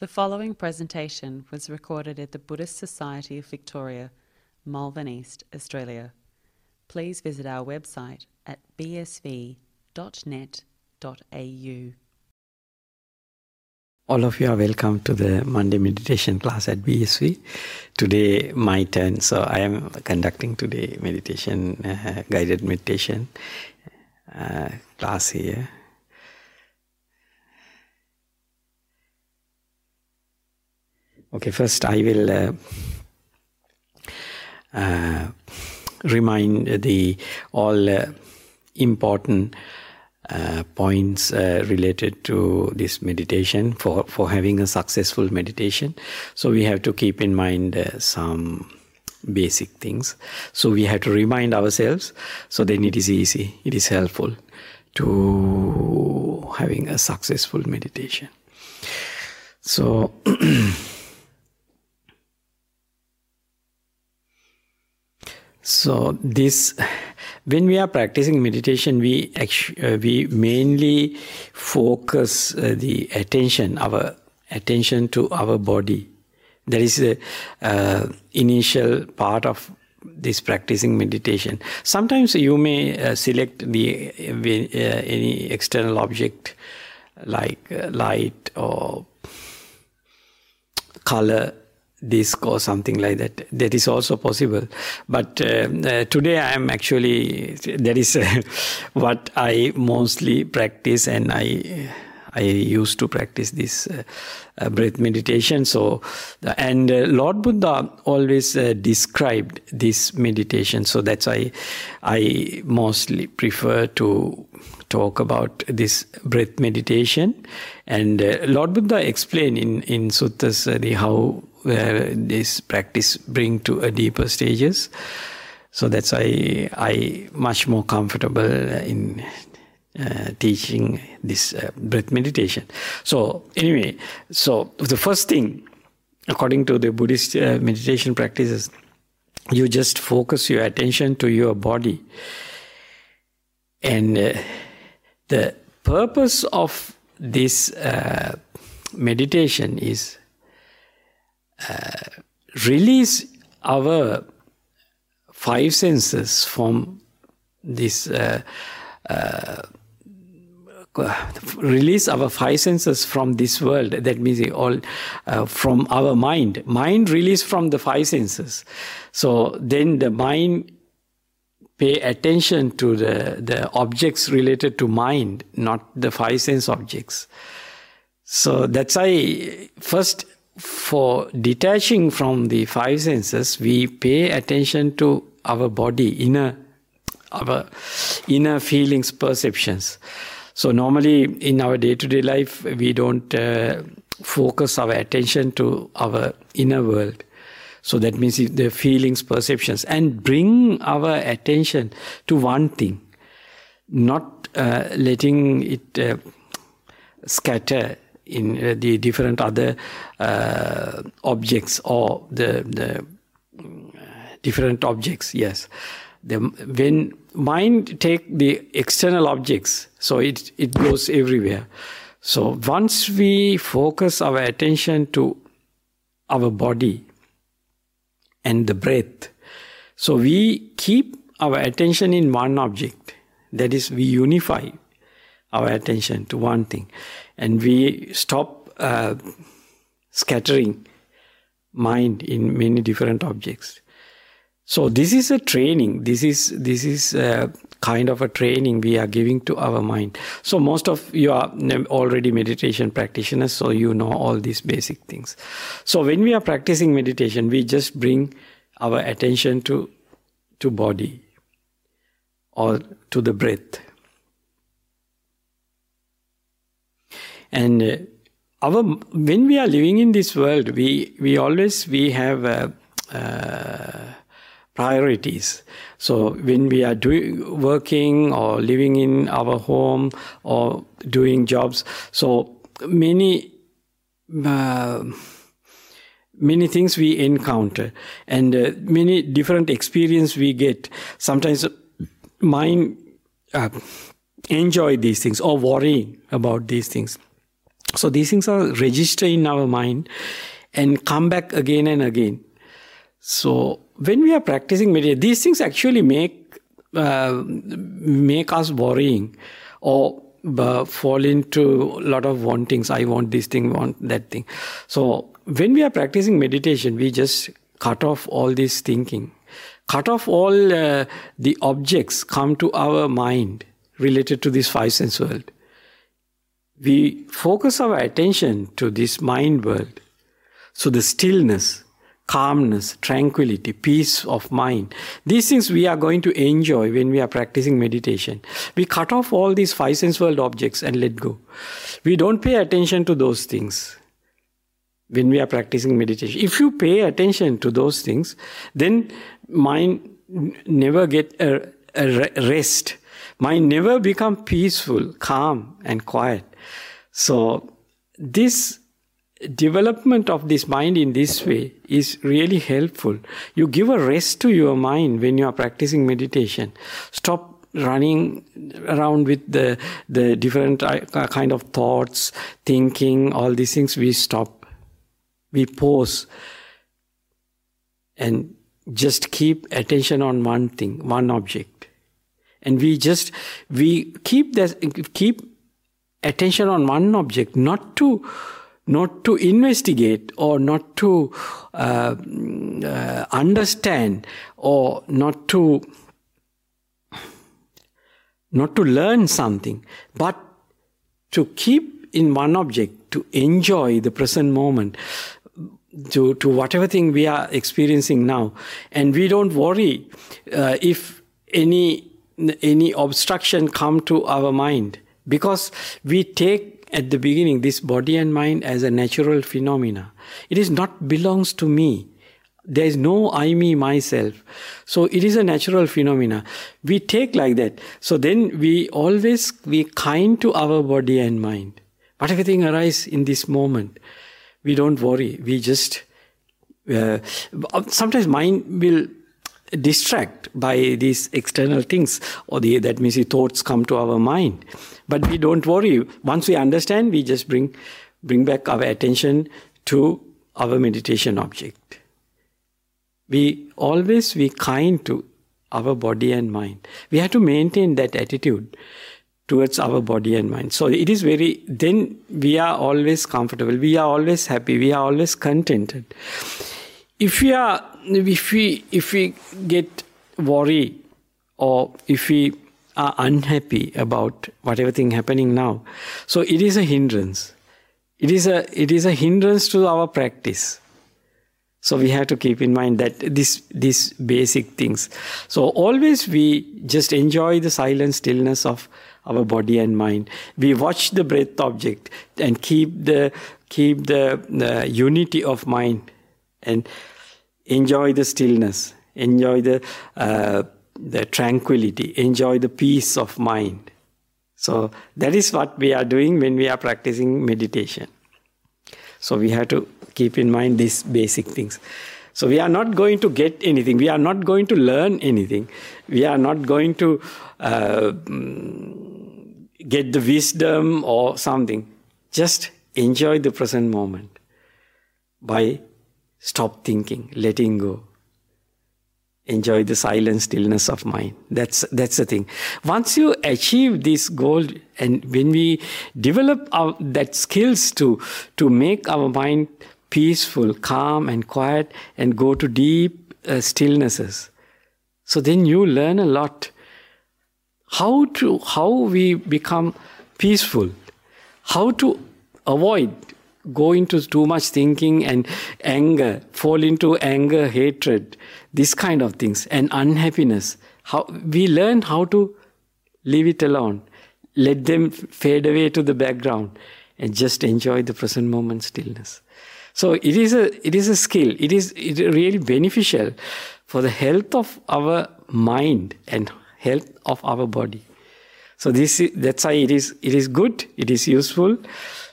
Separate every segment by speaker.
Speaker 1: The following presentation was recorded at the Buddhist Society of Victoria, Malvern East, Australia. Please visit our website at bsv.net.au.
Speaker 2: All of you are welcome to the Monday meditation class at BSV. Today, my turn, so I am conducting today meditation, uh, guided meditation uh, class here. Okay, first I will uh, uh remind the all uh, important uh, points uh, related to this meditation for, for having a successful meditation. So we have to keep in mind uh, some basic things. So we have to remind ourselves. So then it is easy, it is helpful to having a successful meditation. So so this when we are practicing meditation, we actually, uh, we mainly focus uh, the attention, our attention to our body. That is the uh, initial part of this practicing meditation. Sometimes you may uh, select the uh, any external object like uh, light or color disc or something like that. That is also possible. But uh, uh, today I am actually, that is uh, what I mostly practice and I. I used to practice this uh, uh, breath meditation. So, and uh, Lord Buddha always described this meditation. So that's why I mostly prefer to talk about this breath meditation. And Lord Buddha explained in in suttas the how where this practice bring to a deeper stages. So that's why I much more comfortable in uh, teaching this uh, breath meditation. So anyway, so the first thing, according to the Buddhist uh, meditation practices, you just focus your attention to your body, and uh, the purpose of this uh, meditation is release our five senses from this uh, uh, release our five senses from this world. That means all uh, from our mind. Mind release from the five senses. So then the mind pay attention to the the objects related to mind not the five sense objects. So that's why first for detaching from the five senses, we pay attention to our body, inner, our inner feelings, perceptions. So normally in our day-to-day life, we don't uh, focus our attention to our inner world. So that means the feelings, perceptions, and bring our attention to one thing, not uh, letting it uh, scatter in uh, the different other uh, objects or the the different objects yes. The, when mind take the external objects so it it goes everywhere. So once we focus our attention to our body and the breath so we keep our attention in one object that is we unify our attention to one thing and we stop uh, scattering mind in many different objects. So this is a training. This is this is a kind of a training we are giving to our mind. So most of you are already meditation practitioners so you know all these basic things. So when we are practicing meditation we just bring our attention to to body or to the breath And uh, our when we are living in this world, we we always we have uh, uh, priorities. So when we are doing working or living in our home or doing jobs, so many. Uh, many things we encounter and uh, many different experience we get sometimes mind uh, enjoy these things or worrying about these things So these things are registered in our mind and come back again and again. So when we are practicing meditation, these things actually make uh, make us worrying or uh, fall into a lot of wantings. I want this thing, want that thing. So when we are practicing meditation, we just cut off all this thinking, cut off all uh, the objects come to our mind related to this five sense world. We focus our attention to this mind world. So the stillness, calmness, tranquility, peace of mind. These things we are going to enjoy when we are practicing meditation. We cut off all these five sense world objects and let go. We don't pay attention to those things when we are practicing meditation. If you pay attention to those things, then mind never get a, a rest. Mind never become peaceful, calm, and quiet. So this development of this mind in this way is really helpful. You give a rest to your mind when you are practicing meditation. Stop running around with the the different uh, kind of thoughts, thinking, all these things. We stop. We pause and just keep attention on one thing, one object, and we just we keep that keep attention on one object, not to not to investigate or not to uh, uh, understand or not to not to learn something but to keep in one object to enjoy the present moment to to whatever thing we are experiencing now. And we don't worry uh, if any any obstruction come to our mind because we take at the beginning this body and mind as a natural phenomena. It is not belongs to me. There is no I, me, myself. So it is a natural phenomena. We take like that. So then we always be kind to our body and mind. Whatever thing arise in this moment, we don't worry. We just uh, sometimes mind will distract by these external things or the, that means the thoughts come to our mind but we don't worry. Once we understand, we just bring, bring back our attention to our meditation object. We always be kind to our body and mind. We have to maintain that attitude towards our body and mind. So it is very, then we are always comfortable. We are always happy. We are always contented. If we are, if we, if we get worried or if we are unhappy about whatever thing happening now. So it is a hindrance. It is a it is a hindrance to our practice. So we have to keep in mind that this these basic things. So always we just enjoy the silent stillness of our body and mind. We watch the breath object and keep the keep the, the unity of mind and enjoy the stillness. Enjoy the uh, the tranquility, enjoy the peace of mind. So that is what we are doing when we are practicing meditation. So we have to keep in mind these basic things. So we are not going to get anything. We are not going to learn anything. We are not going to uh, get the wisdom or something. Just enjoy the present moment by stop thinking, letting go. Enjoy the silent stillness of mind. That's that's the thing. Once you achieve this goal and when we develop our, that skills to to make our mind peaceful calm and quiet and go to deep uh, stillnesses so then you learn a lot. How to how we become peaceful. How to avoid go into too much thinking and anger, fall into anger, hatred, this kind of things, and unhappiness. How we learn how to leave it alone, let them fade away to the background, and just enjoy the present moment stillness. So it is a it is a skill. It is it really beneficial for the health of our mind and health of our body. So this that's why it is it is good. It is useful.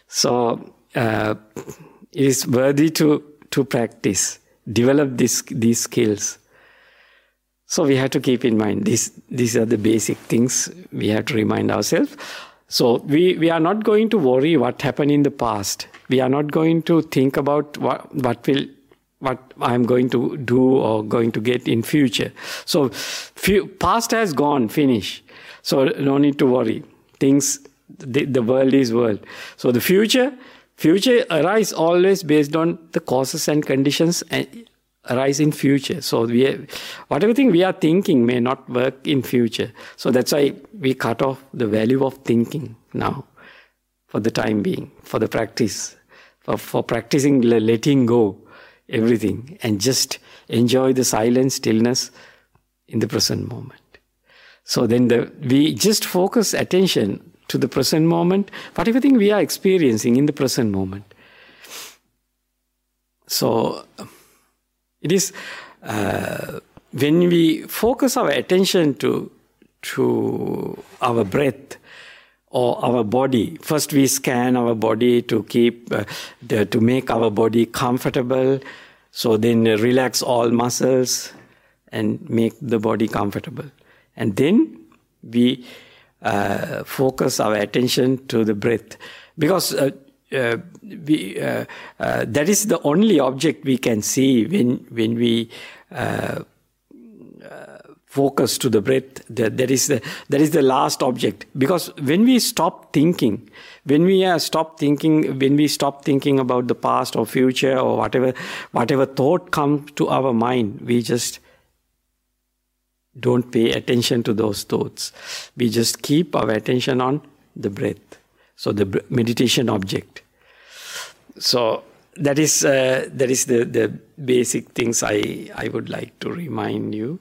Speaker 2: So uh, is worthy to, to practice, develop this, these skills. So we have to keep in mind these, these are the basic things we have to remind ourselves. So we, we are not going to worry what happened in the past. We are not going to think about what, what will what I'm going to do or going to get in future. So few, past has gone, finish. So no need to worry. Things the, the world is world. So the future future arise always based on the causes and conditions and arise in future. So we, whatever thing we are thinking may not work in future. So that's why we cut off the value of thinking now, for the time being, for the practice, for, for practicing letting go everything and just enjoy the silence, stillness in the present moment. So then the, we just focus attention to the present moment, whatever thing we are experiencing in the present moment. So it is uh, when we focus our attention to to our breath or our body. First, we scan our body to keep uh, the, to make our body comfortable. So then relax all muscles and make the body comfortable. And then we uh, focus our attention to the breath because uh, uh, we, uh, uh, that is the only object we can see when when we uh, focus to the breath. That, that is the that is the last object. Because when we stop thinking, when we uh, stop thinking, when we stop thinking about the past or future or whatever whatever thought comes to our mind, we just don't pay attention to those thoughts. We just keep our attention on the breath. So the meditation object. So that is uh, that is the, the basic things I, I would like to remind you.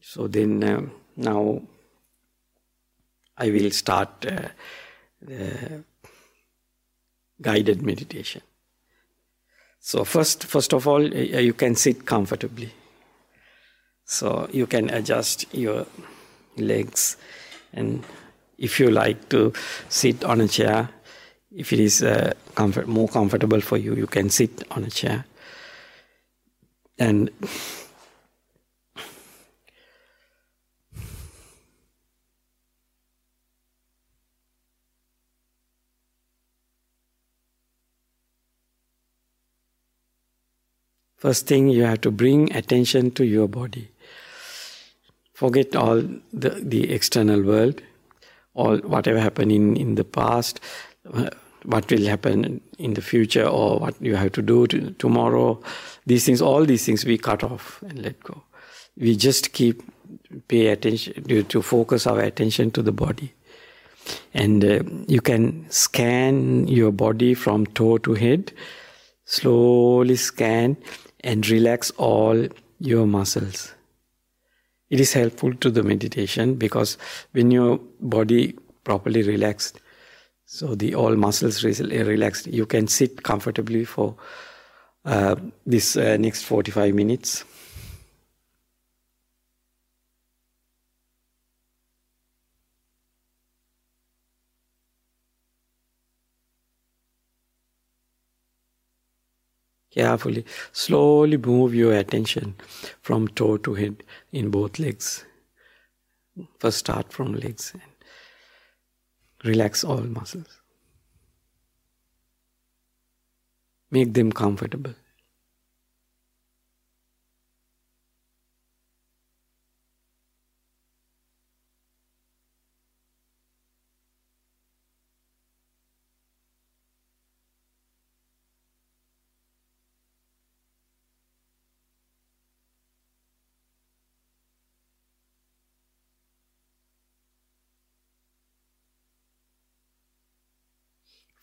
Speaker 2: So then uh, now I will start uh, the guided meditation. So first, first of all, you can sit comfortably. So you can adjust your legs and if you like to sit on a chair, if it is uh, comfort, more comfortable for you, you can sit on a chair. And First thing, you have to bring attention to your body. Forget all the, the external world, all whatever happened in, in the past, uh, what will happen in the future, or what you have to do to, tomorrow. These things, all these things, we cut off and let go. We just keep pay attention to, to focus our attention to the body and uh, you can scan your body from toe to head slowly scan and relax all your muscles. It is helpful to the meditation because when your body properly relaxed, so the all muscles relaxed, you can sit comfortably for uh, this uh, next 45 minutes. Carefully, slowly move your attention from toe to head in both legs. First, start from legs and relax all muscles. Make them comfortable.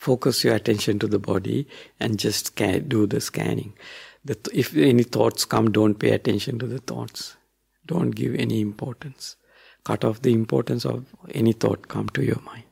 Speaker 2: Focus your attention to the body and just scan, do the scanning. The th- if any thoughts come, don't pay attention to the thoughts. Don't give any importance. Cut off the importance of any thought come to your mind.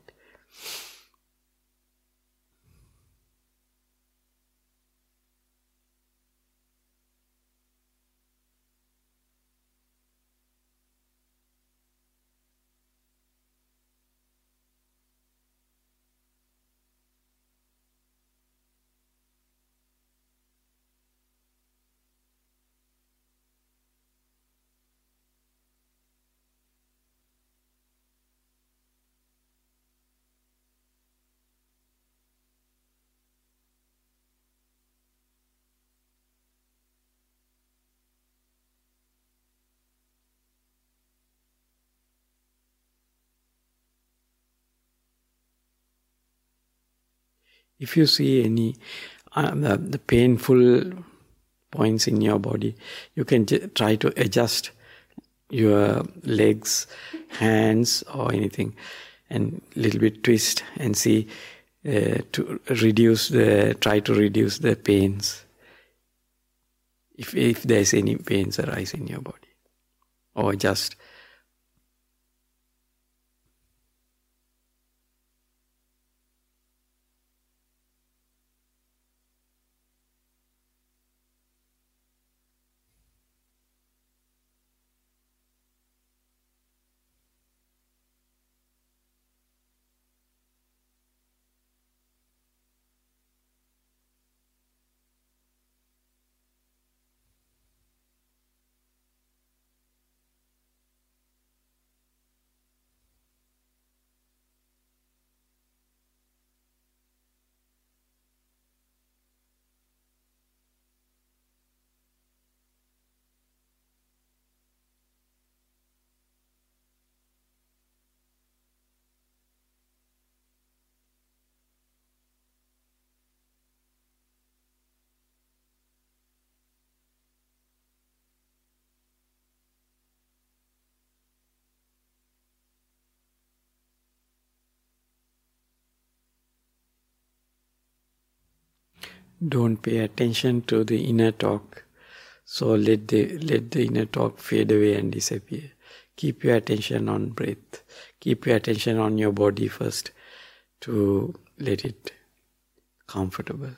Speaker 2: If you see any uh, the, the painful points in your body, you can try to adjust your legs, hands, or anything, and little bit twist and see uh, to reduce the try to reduce the pains. If if there's any pains arise in your body, or just don't pay attention to the inner talk. So let the let the inner talk fade away and disappear. Keep your attention on breath. Keep your attention on your body first to let it comfortable.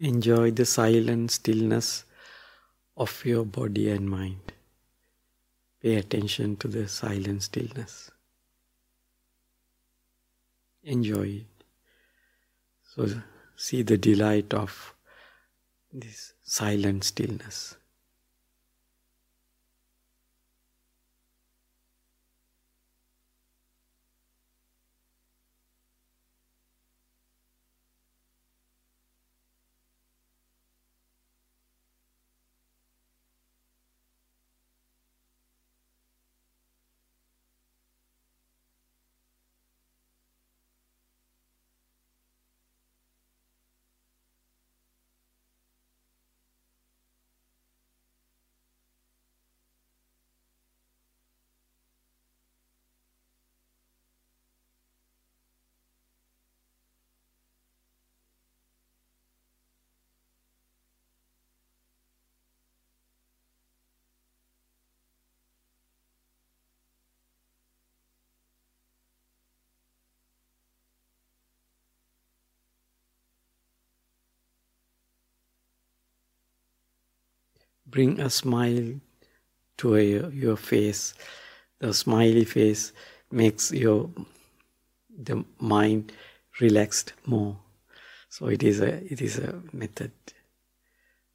Speaker 2: Enjoy the silent stillness of your body and mind. Pay attention to the silent stillness. Enjoy. So, see the delight of this silent stillness. Bring a smile to a, your face. The smiley face makes your the mind relaxed more. So it is a it is a method.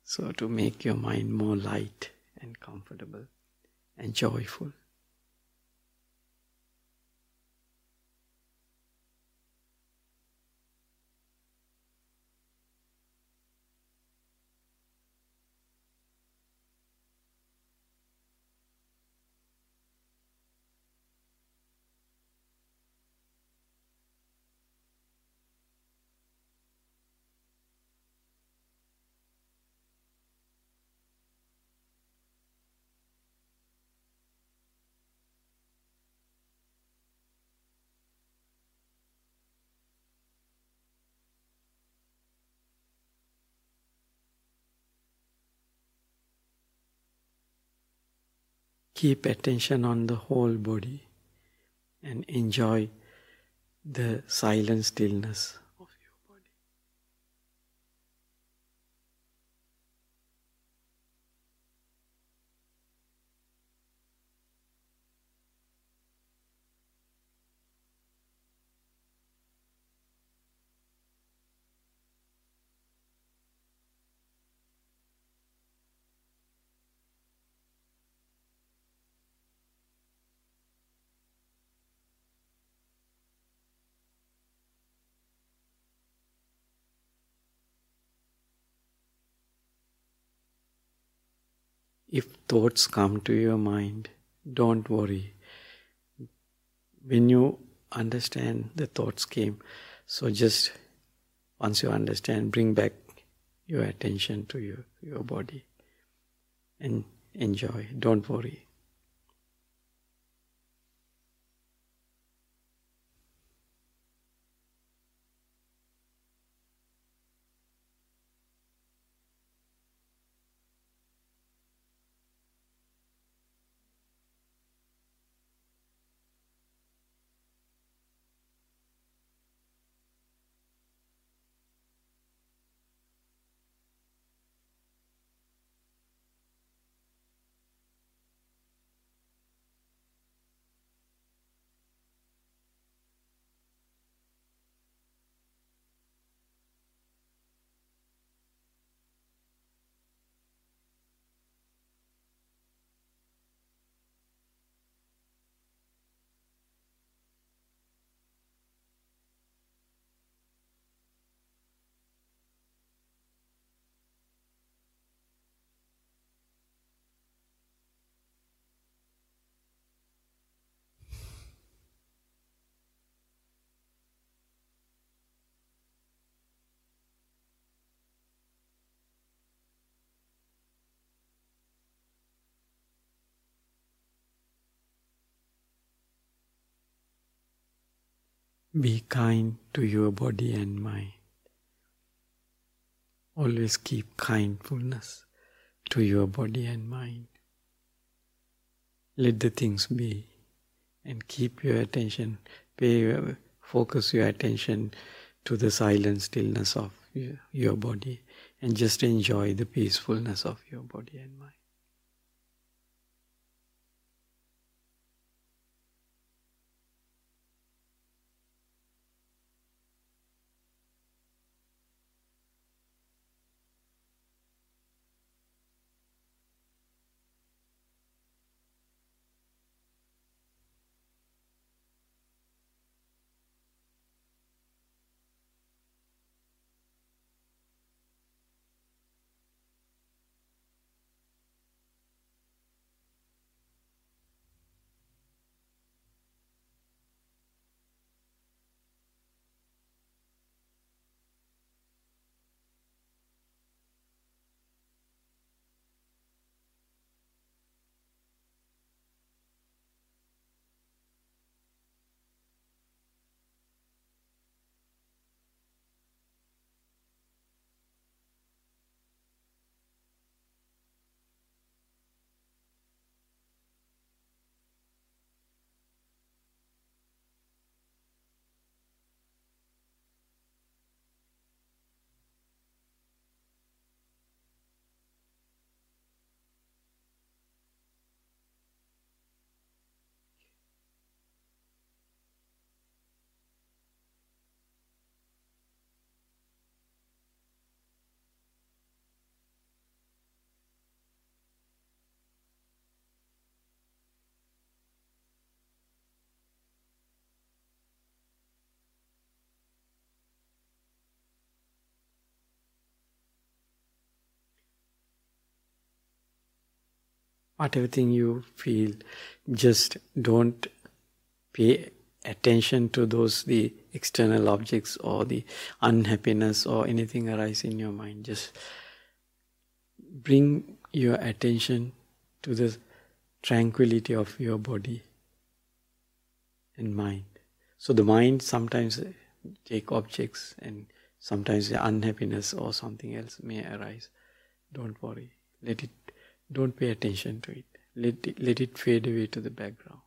Speaker 2: So to make your mind more light and comfortable. and joyful. Keep attention on the whole body and enjoy the silent stillness If thoughts come to your mind, don't worry. When you understand the thoughts came, so just once you understand, bring back your attention to your, your body and enjoy. Don't worry. Be kind to your body and mind. Always keep kindfulness to your body and mind. Let the things be and keep your attention, pay, focus your attention to the silent stillness of your, your body and just enjoy the peacefulness of your body and mind. Whatever thing you feel, just don't pay attention to those the external objects or the unhappiness or anything arise in your mind. Just bring your attention to the tranquility of your body and mind. So the mind sometimes take objects and sometimes the unhappiness or something else may arise. Don't worry. Let it don't pay attention to it. Let it, let it fade away to the background.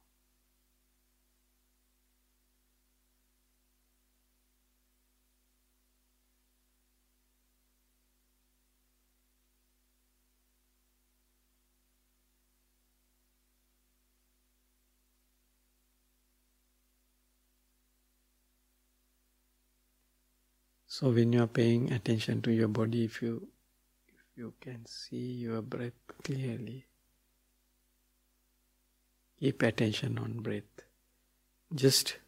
Speaker 2: So when you are paying attention to your body, if you you can see your breath clearly, keep attention on breath. Just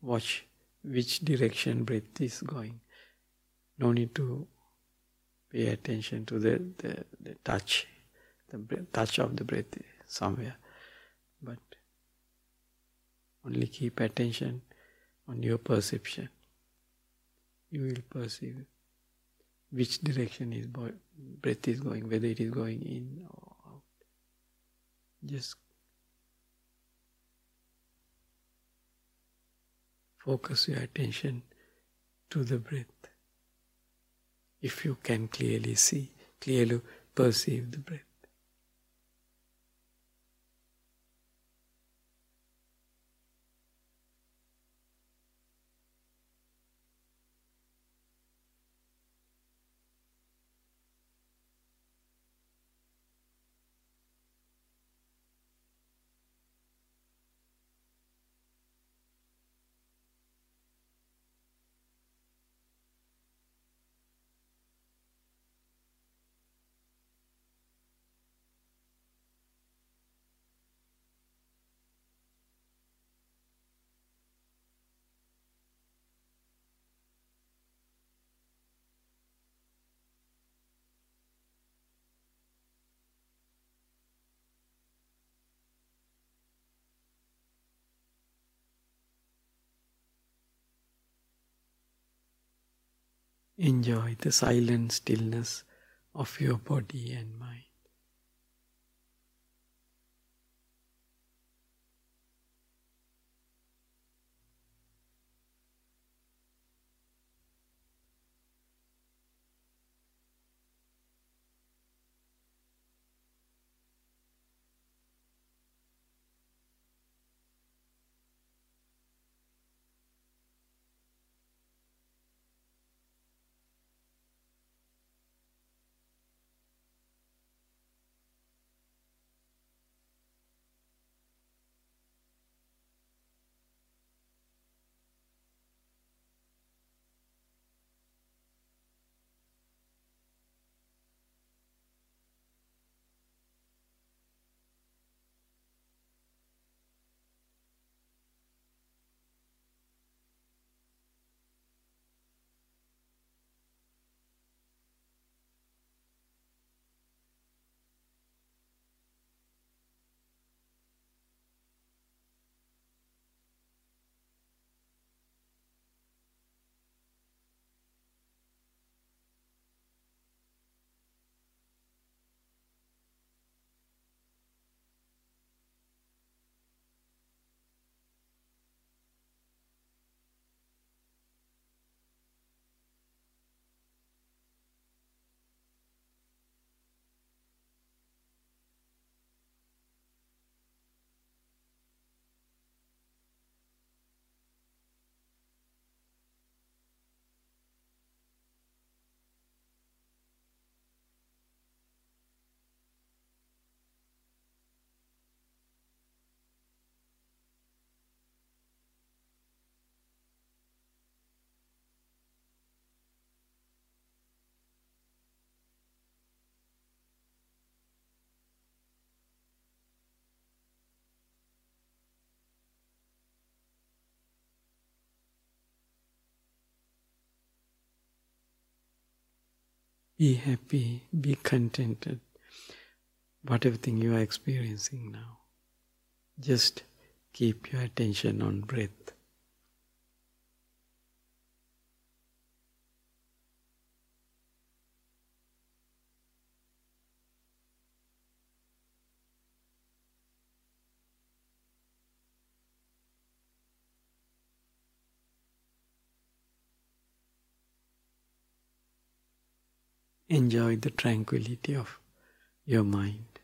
Speaker 2: watch which direction breath is going. No need to pay attention to the, the, the touch, the breath, touch of the breath somewhere. But only keep attention on your perception you will perceive which direction his breath is going, whether it is going in or out. Just focus your attention to the breath. If you can clearly see, clearly perceive the breath. Enjoy the silent stillness of your body and mind. Be happy, be contented. whatever thing you are experiencing now. Just keep your attention on breath. Enjoy the tranquility of your mind.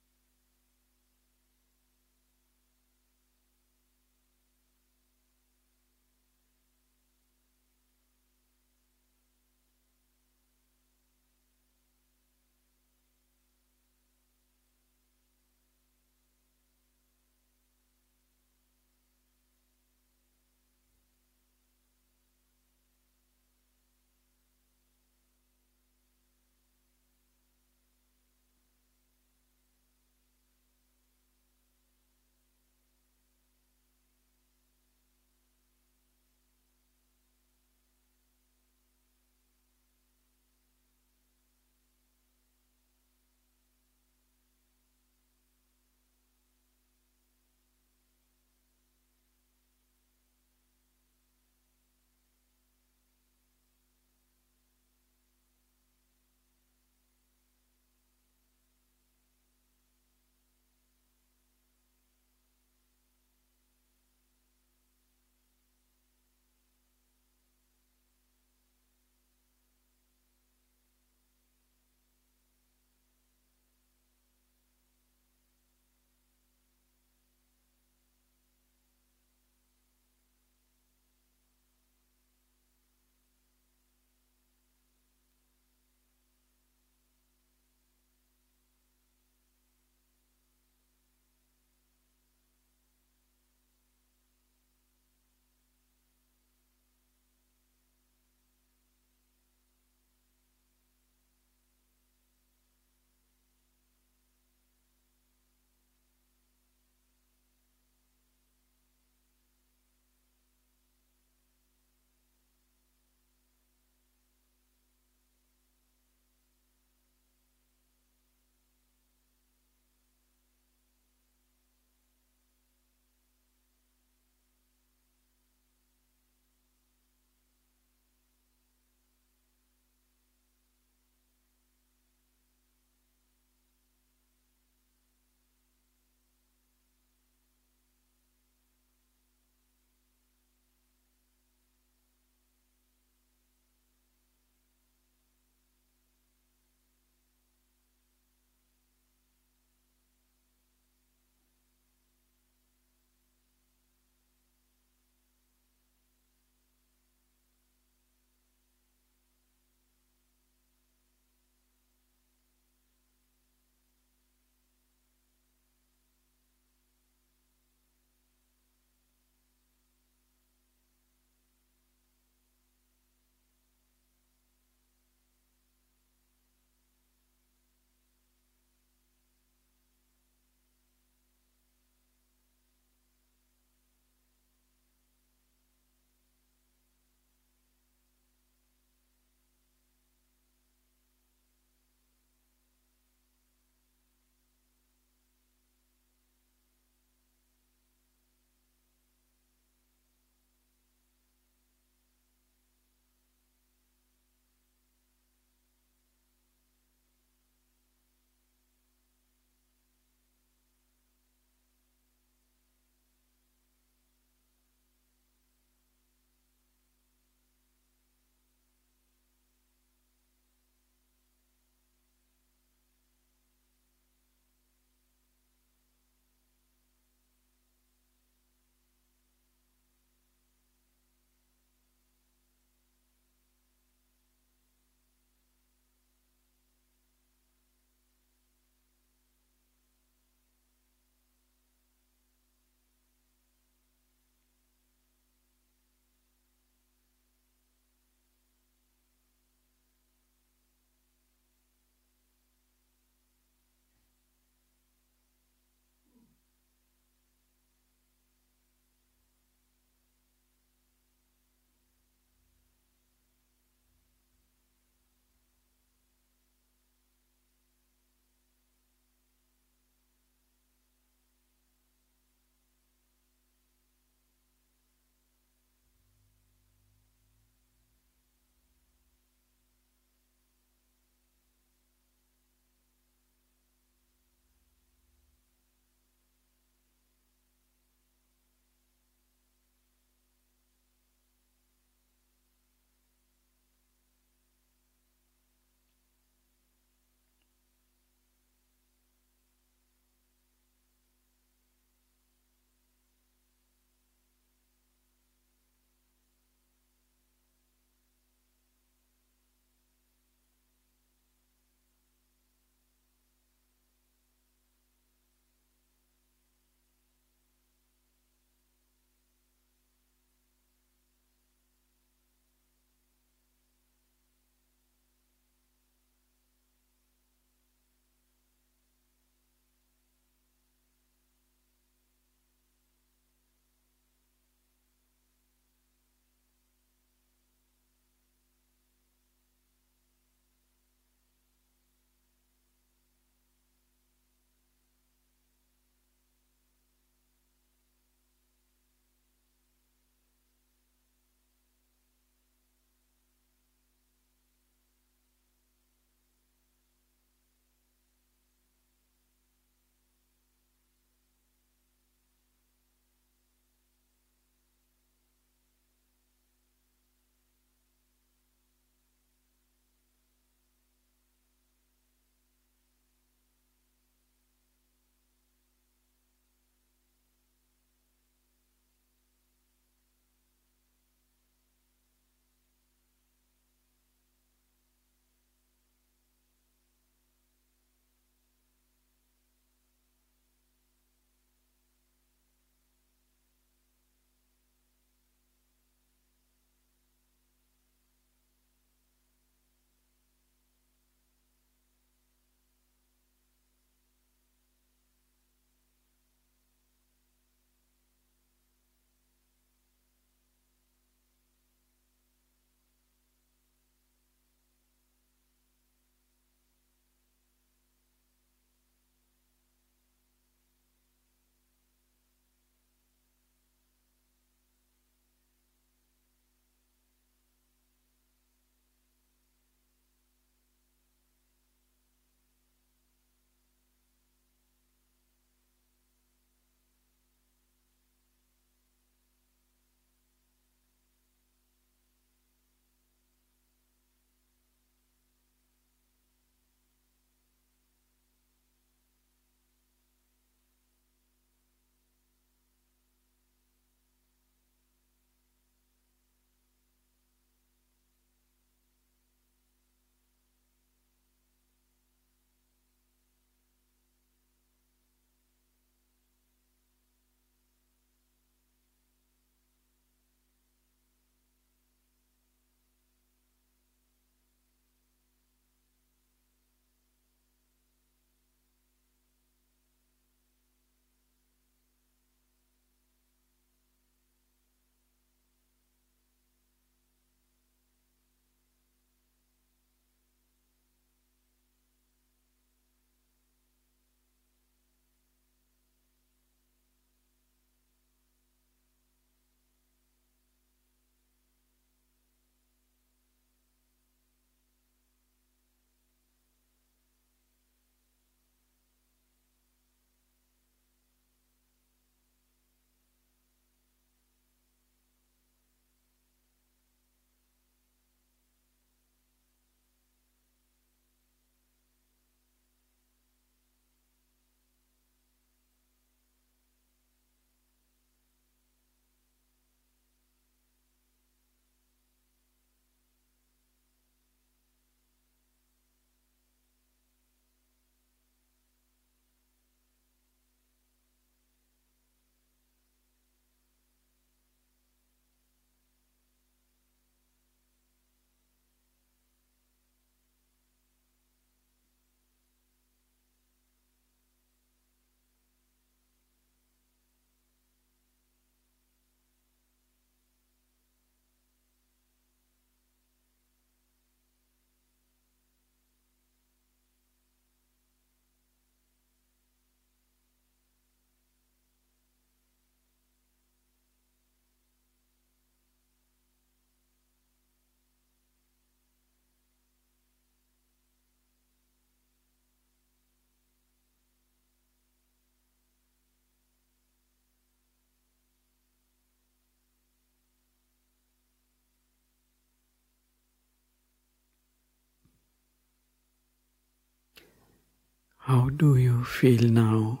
Speaker 2: How do you feel now?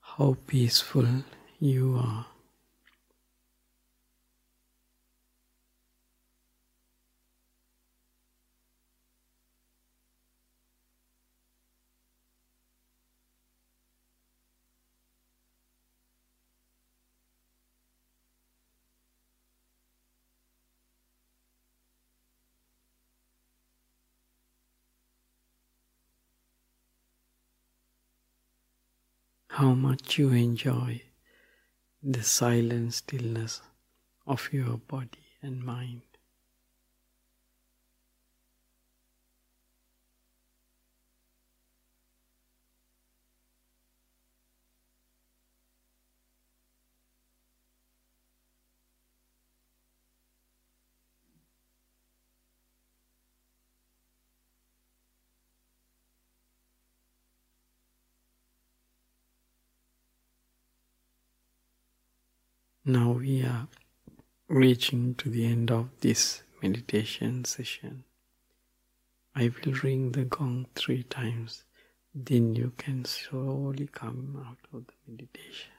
Speaker 2: How peaceful you are. How much you enjoy the silent stillness of your body and mind. Now we are reaching to the end of this meditation session. I will ring the gong three times, then you can slowly come out of the meditation.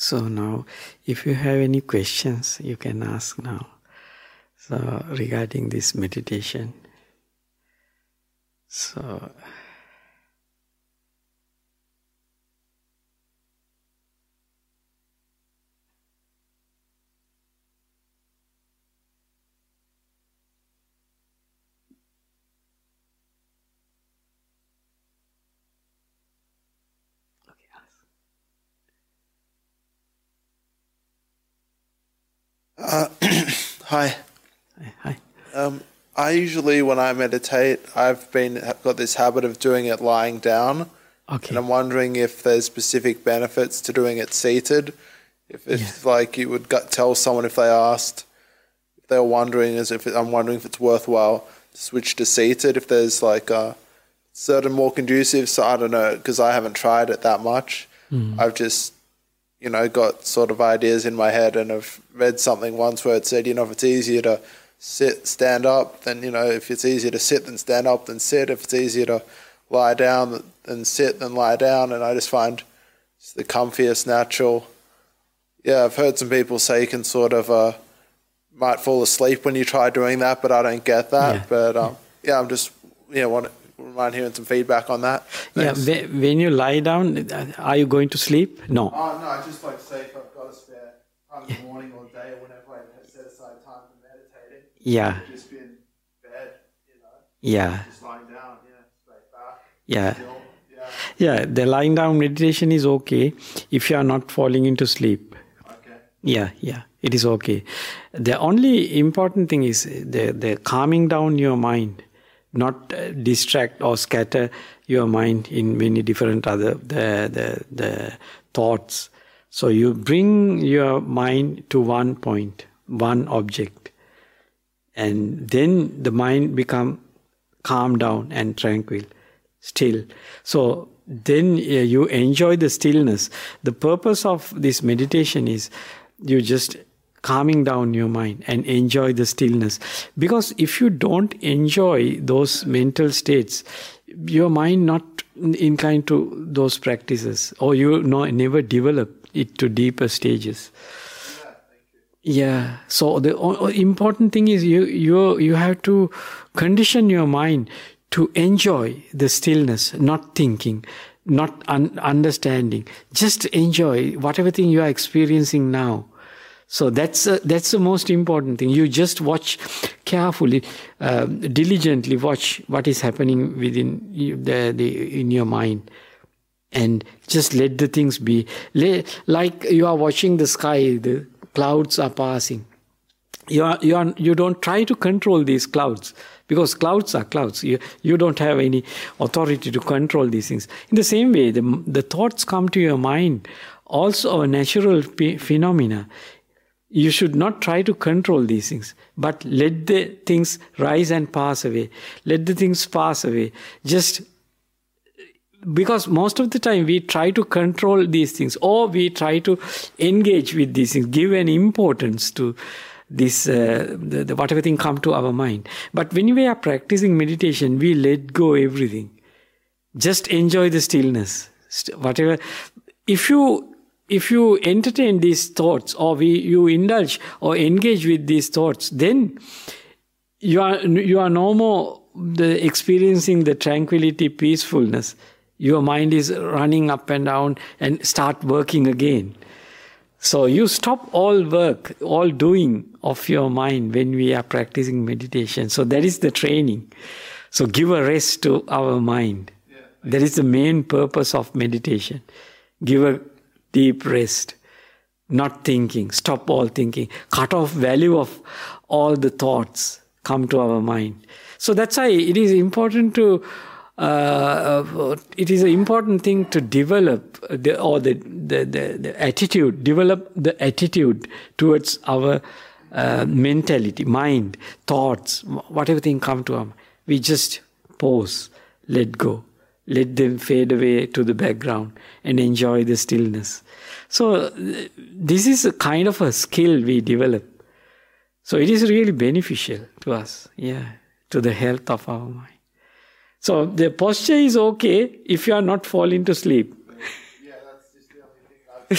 Speaker 2: So now, if you have any questions, you can ask now. So regarding this meditation. So
Speaker 3: hi.
Speaker 2: Hi. hi.
Speaker 3: Um, I usually, when I meditate, I've been got this habit of doing it lying down,
Speaker 2: Okay.
Speaker 3: and I'm wondering if there's specific benefits to doing it seated. If, if like you would tell someone if they asked, if they were wondering, as if I'm wondering if it's worthwhile to switch to seated. If there's like a certain more conducive, so I don't know because I haven't tried it that much. I've just you know, got sort of ideas in my head and have read something once where it said, you know, if it's easier to sit, stand up, then, you know, if it's easier to sit than stand up, then sit. If it's easier to lie down than sit, then lie down. And I just find it's the comfiest, natural. Yeah, I've heard some people say you can sort of, uh, might fall asleep when you try doing that, but I don't get that.
Speaker 2: Yeah.
Speaker 3: But, um, yeah, I'm just, you know, want wouldn't mind hearing some feedback on that.
Speaker 2: Yeah,
Speaker 3: Thanks.
Speaker 2: whe- when you lie down, uh, are you going to sleep? No.
Speaker 3: Oh no, I just like to say if I've got a spare time in the morning or day or whenever I have set aside time for meditating,
Speaker 2: Yeah,
Speaker 3: just be in bed, you know,
Speaker 2: yeah,
Speaker 3: just lying down, yeah, straight back,
Speaker 2: yeah.
Speaker 3: still, yeah,
Speaker 2: Yeah, the lying down meditation is okay if you are not falling into sleep.
Speaker 3: okay,
Speaker 2: Yeah, yeah, it is okay. The only important thing is the, the calming down your mind, not uh, distract or scatter your mind in many different other the, the the thoughts. So you bring your mind to one point, one object, and then the mind become calm down and tranquil still so then uh, you enjoy the stillness the purpose of this meditation is you just calming down your mind and enjoy the stillness because if you don't enjoy those mental states your mind not inclined to those practices or you no, never develop it to deeper stages yeah. So the important thing is you you you have to condition your mind to enjoy the stillness, not thinking, not un- understanding. Just enjoy whatever thing you are experiencing now. So that's that's the most important thing. You just watch carefully, uh, diligently watch what is happening within you, the, the in your mind and just let the things be. Like you are watching the sky, the clouds are passing. You, are, you, are, you don't try to control these clouds because clouds are clouds. You, you don't have any authority to control these things. In the same way, the, the thoughts come to your mind, also a natural phenomena. You should not try to control these things, but let the things rise and pass away. Let the things pass away. Just because most of the time we try to control these things or we try to engage with these things, give an importance to this uh, the, the, whatever thing come to our mind. But when we are practicing meditation, we let go everything. Just enjoy the stillness. Whatever, if you if you entertain these thoughts or we, you indulge or engage with these thoughts, then you are you are no more the experiencing the tranquility, peacefulness your mind is running up and down and start working again. So you stop all work, all doing of your mind when we are practicing meditation. So that is the training. So give a rest to our mind. Yeah. That is the main purpose of meditation. Give a deep rest. Not thinking, stop all thinking, cut off value of all the thoughts come to our mind. So that's why it is important to uh, uh, it is an important thing to develop the, or the, the, the, the, attitude, develop the attitude towards our uh, mentality, mind, thoughts, whatever thing come to us. We just pause, let go, let them fade away to the background and enjoy the stillness. So this is a kind of a skill we develop. So it is really beneficial to us, yeah, to the health of our mind. So the posture is okay if you are not falling to sleep.
Speaker 3: Yeah, that's just the only thing I've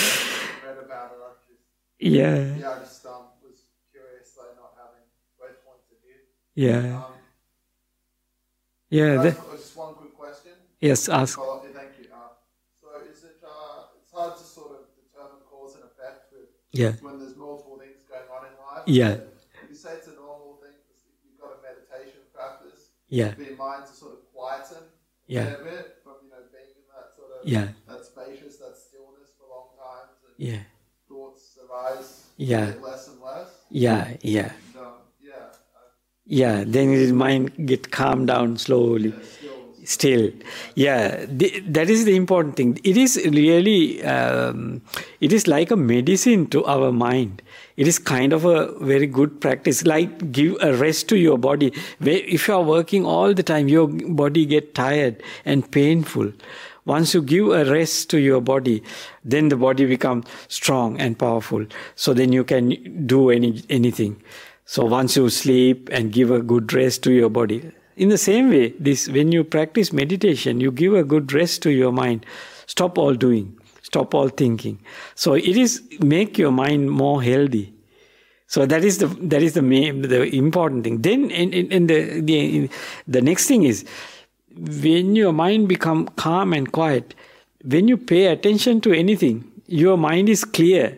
Speaker 3: read about it. I've just,
Speaker 2: yeah.
Speaker 3: Yeah, I just um, was curious, though, not having both points of view.
Speaker 2: Yeah.
Speaker 3: Um,
Speaker 2: yeah.
Speaker 3: The, just one quick question.
Speaker 2: Yes, ask.
Speaker 3: Thank you. Uh, so is it, uh, it's hard to sort of determine cause and effect with
Speaker 2: yeah.
Speaker 3: when there's multiple things going on in life.
Speaker 2: Yeah.
Speaker 3: You say it's a normal thing, you've got a meditation practice.
Speaker 2: Yeah.
Speaker 3: For your mind to sort of quieten
Speaker 2: yeah.
Speaker 3: a bit from you know being in that sort of
Speaker 2: yeah.
Speaker 3: that spacious, that stillness for long times, and
Speaker 2: yeah.
Speaker 3: thoughts arise
Speaker 2: yeah.
Speaker 3: less and less.
Speaker 2: Yeah, yeah.
Speaker 3: Um, yeah.
Speaker 2: Yeah, then his mind get calmed down slowly.
Speaker 3: Yeah,
Speaker 2: still. Yeah the, that is the important thing. It is really um, it is like a medicine to our mind. It is kind of a very good practice like give a rest to your body. If you are working all the time your body get tired and painful. Once you give a rest to your body then the body becomes strong and powerful. So then you can do any anything. So once you sleep and give a good rest to your body in the same way, this when you practice meditation, you give a good rest to your mind. Stop all doing, stop all thinking. So it is make your mind more healthy. So that is the that is the main the important thing. Then and, and the the the next thing is when your mind become calm and quiet, when you pay attention to anything, your mind is clear.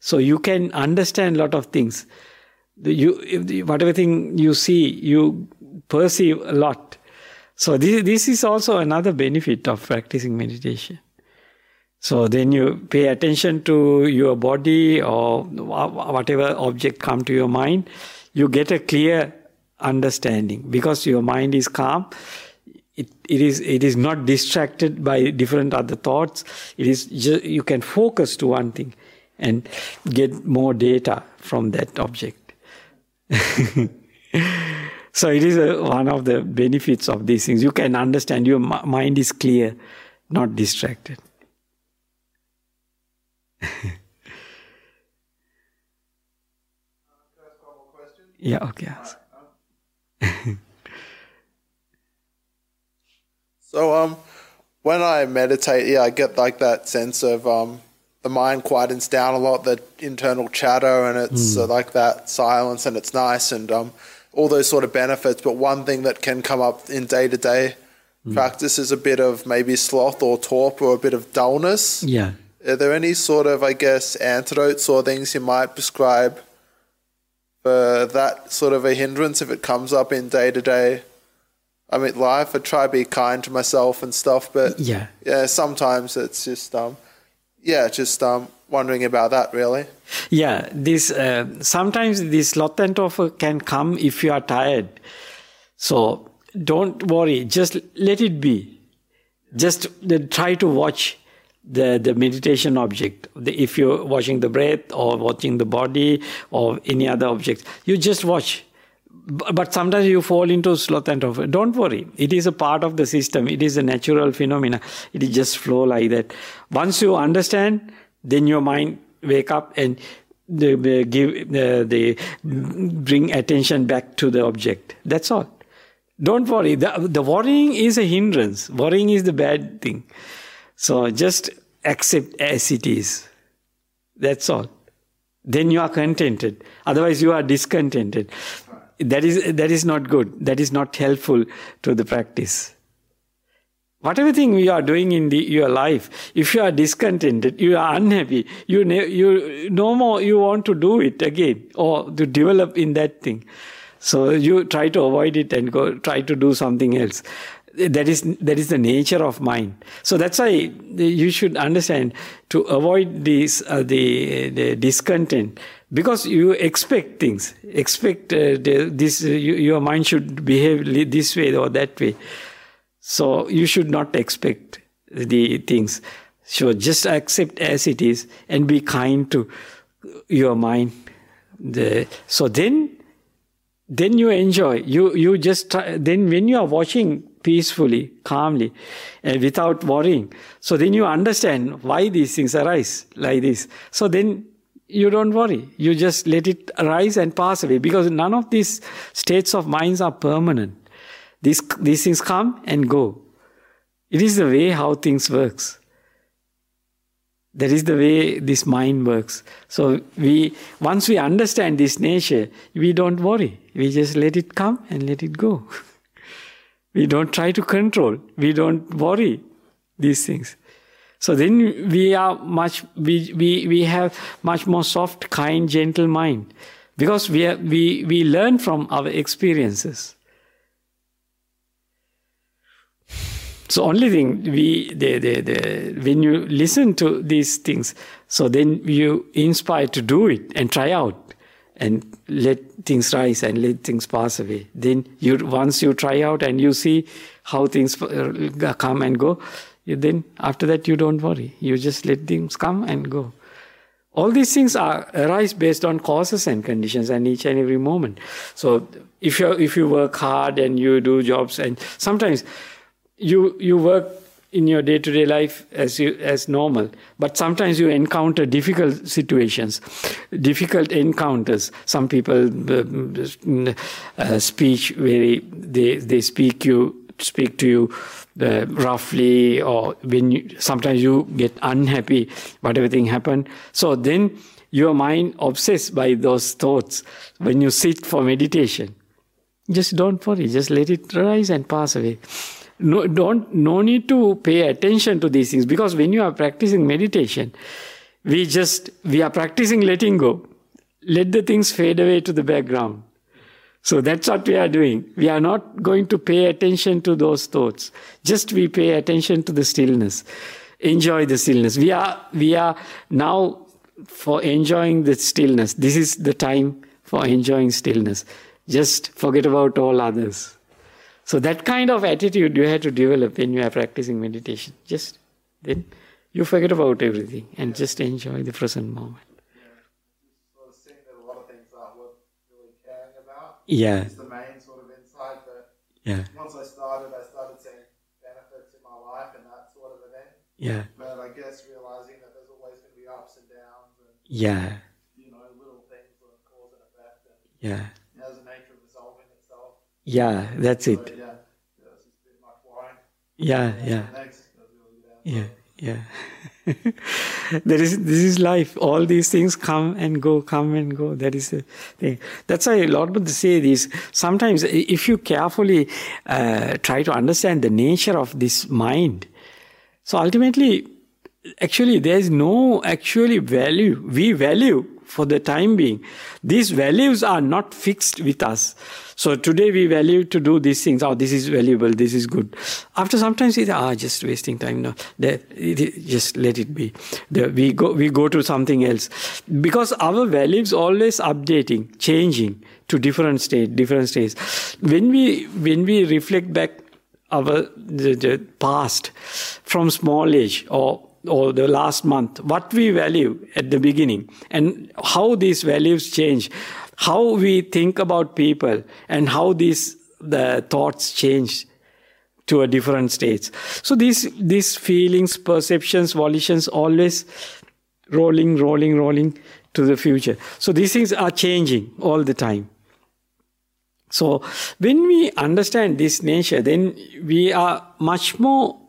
Speaker 2: So you can understand lot of things. You whatever thing you see, you perceive a lot. So this, this is also another benefit of practicing meditation. So then you pay attention to your body or whatever object come to your mind, you get a clear understanding because your mind is calm. It, it is it is not distracted by different other thoughts. It is just, you can focus to one thing and get more data from that object. So it is a, one of the benefits of these things. You can understand your mind is clear, not distracted. yeah, okay.
Speaker 3: so um when I meditate, yeah, I get like that sense of um the mind quietens down a lot, the internal chatter and it's mm. uh, like that silence and it's nice and um all those sort of benefits. But one thing that can come up in day to day practice is a bit of maybe sloth or torpor or a bit of dullness.
Speaker 2: Yeah.
Speaker 3: Are there any sort of, I guess, antidotes or things you might prescribe for that sort of a hindrance if it comes up in day to day I mean, life. I try to be kind to myself and stuff, but
Speaker 2: Yeah.
Speaker 3: yeah, sometimes it's just um, yeah, just um, wondering about that really.
Speaker 2: Yeah, this uh, sometimes sloth and torpor can come if you are tired. So don't worry, just let it be. Just try to watch the the meditation object. The, if you're watching the breath or watching the body or any other object, you just watch. But sometimes you fall into sloth and. Don't worry, it is a part of the system. It is a natural phenomena. It is just flow like that. Once you understand, then your mind wake up and the, the give uh, the, the bring attention back to the object. That's all. Don't worry. The, the worrying is a hindrance. Worrying is the bad thing. So just accept as it is. That's all. Then you are contented. Otherwise, you are discontented. That is that is not good. That is not helpful to the practice. Whatever thing you are doing in the, your life, if you are discontented, you are unhappy, you you no more you want to do it again or to develop in that thing. So you try to avoid it and go try to do something else. That is that is the nature of mind. So that's why you should understand to avoid this uh, the the discontent because you expect things, expect uh, this. Uh, you, your mind should behave this way or that way. So you should not expect the things. So just accept as it is and be kind to your mind. The, so then, then you enjoy. You you just try, then when you are watching peacefully, calmly, and without worrying. So then you understand why these things arise like this. So then you don't worry. You just let it arise and pass away because none of these states of minds are permanent. These, these things come and go. It is the way how things works. That is the way this mind works. So we once we understand this nature, we don't worry. We just let it come and let it go. we don't try to control. We don't worry these things. So then we are much we, we, we have much more soft, kind, gentle mind. Because we are, we we learn from our experiences. So only thing we the, the, the when you listen to these things, so then you inspire to do it and try out and let things rise and let things pass away. Then you once you try out and you see how things uh, come and go, then after that you don't worry. You just let things come and go. All these things are arise based on causes and conditions and each and every moment. So if you if you work hard and you do jobs and sometimes you you work in your day to day life as you as normal, but sometimes you encounter difficult situations, difficult encounters. Some people uh, uh, speech very they they speak you speak to you uh, roughly, or when you, sometimes you get unhappy, whatever thing happened. So then your mind obsessed by those thoughts when you sit for meditation. Just don't worry, just let it rise and pass away no don't no need to pay attention to these things because when you are practicing meditation we just we are practicing letting go let the things fade away to the background so that's what we are doing. We are not going to pay attention to those thoughts. Just we pay attention to the stillness. Enjoy the stillness. We are we are now for enjoying the stillness. This is the time for enjoying stillness. Just forget about all others. So that kind of attitude you have to develop when you are practicing meditation. Just then you forget about everything and just enjoy the present moment.
Speaker 3: Sort of seeing that a lot of things aren't worth really caring about.
Speaker 2: Yeah,
Speaker 3: It's the main sort of insight that
Speaker 2: yeah,
Speaker 3: once I started, I started seeing benefits in my life and that sort of event.
Speaker 2: yeah,
Speaker 3: But I guess realizing that there's always going to be ups and downs and,
Speaker 2: yeah,
Speaker 3: you know, little things that cause and effect and
Speaker 2: yeah,
Speaker 3: it has a nature of resolving itself.
Speaker 2: yeah, that's
Speaker 3: So,
Speaker 2: it.
Speaker 3: yeah, yeah, it's just been much worrying.
Speaker 2: Yeah, yeah,
Speaker 3: was really
Speaker 2: yeah, yeah. There is this is life. All these things come and go, come and go. That is the thing. That's why Lord Buddha say this. Sometimes, if you carefully uh, try to understand the nature of this mind, so ultimately, actually, there is no actually value. We value for the time being. These values are not fixed with us. So today we value to do these things. Oh, this is valuable. This is good. After sometimes we ah, just wasting time. No, that, just let it be. The, we go we go to something else because our values always updating, changing to different state, different states. When we when we reflect back our the, the past from small age or or the last month, what we value at the beginning and how these values change how we think about people and how these the thoughts change to a different stage. So these these feelings, perceptions, volitions always rolling, rolling, rolling to the future. So these things are changing all the time. So when we understand this nature, then we are much more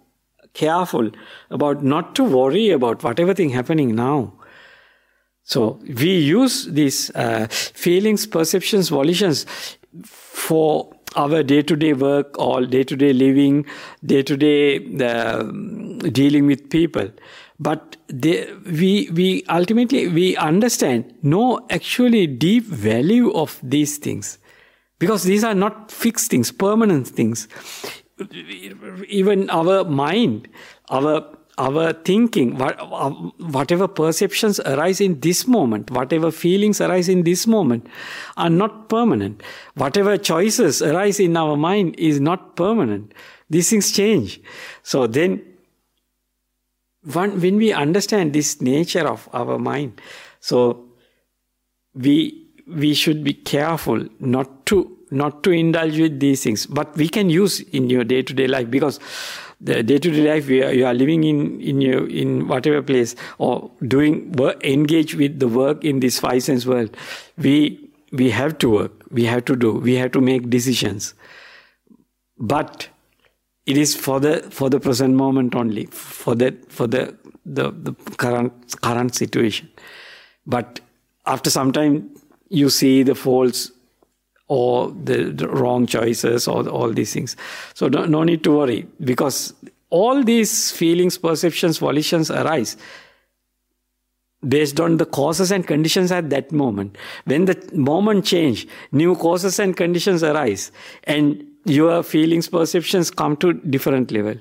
Speaker 2: careful about not to worry about whatever thing happening now. So we use these uh, feelings, perceptions, volitions for our day-to-day work or day-to-day living, day-to-day uh, dealing with people. But they, we we ultimately we understand no actually deep value of these things because these are not fixed things, permanent things. Even our mind, our our thinking, uh, whatever perceptions arise in this moment, whatever feelings arise in this moment, are not permanent. Whatever choices arise in our mind is not permanent. These things change. So then, when we understand this nature of our mind, so we we should be careful not to not to indulge with these things, but we can use in your day to day life because the day-to-day life are, you are living in in your in whatever place or doing work, engage with the work in this five sense world we we have to work we have to do we have to make decisions. But it is for the for the present moment only for the for the the, the current current situation. But after some time you see the faults or the, wrong choices or all these things. So no, no need to worry because all these feelings, perceptions, volitions arise based on the causes and conditions at that moment. When the moment change, new causes and conditions arise and your feelings, perceptions come to different level.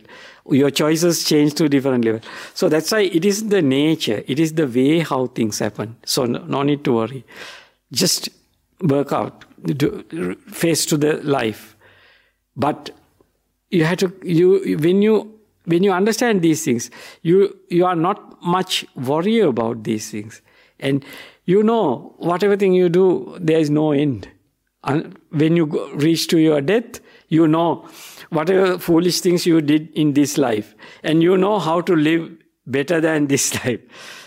Speaker 2: Your choices change to different level. So that's why it is the nature, it is the way how things happen. So no, no need to worry. Just work out face to the life. But you have to you when you when you understand these things, you you are not much worry about these things, and you know whatever thing you do, there is no end. And when you go, reach to your death, you know whatever foolish things you did in this life, and you know how to live better than this life.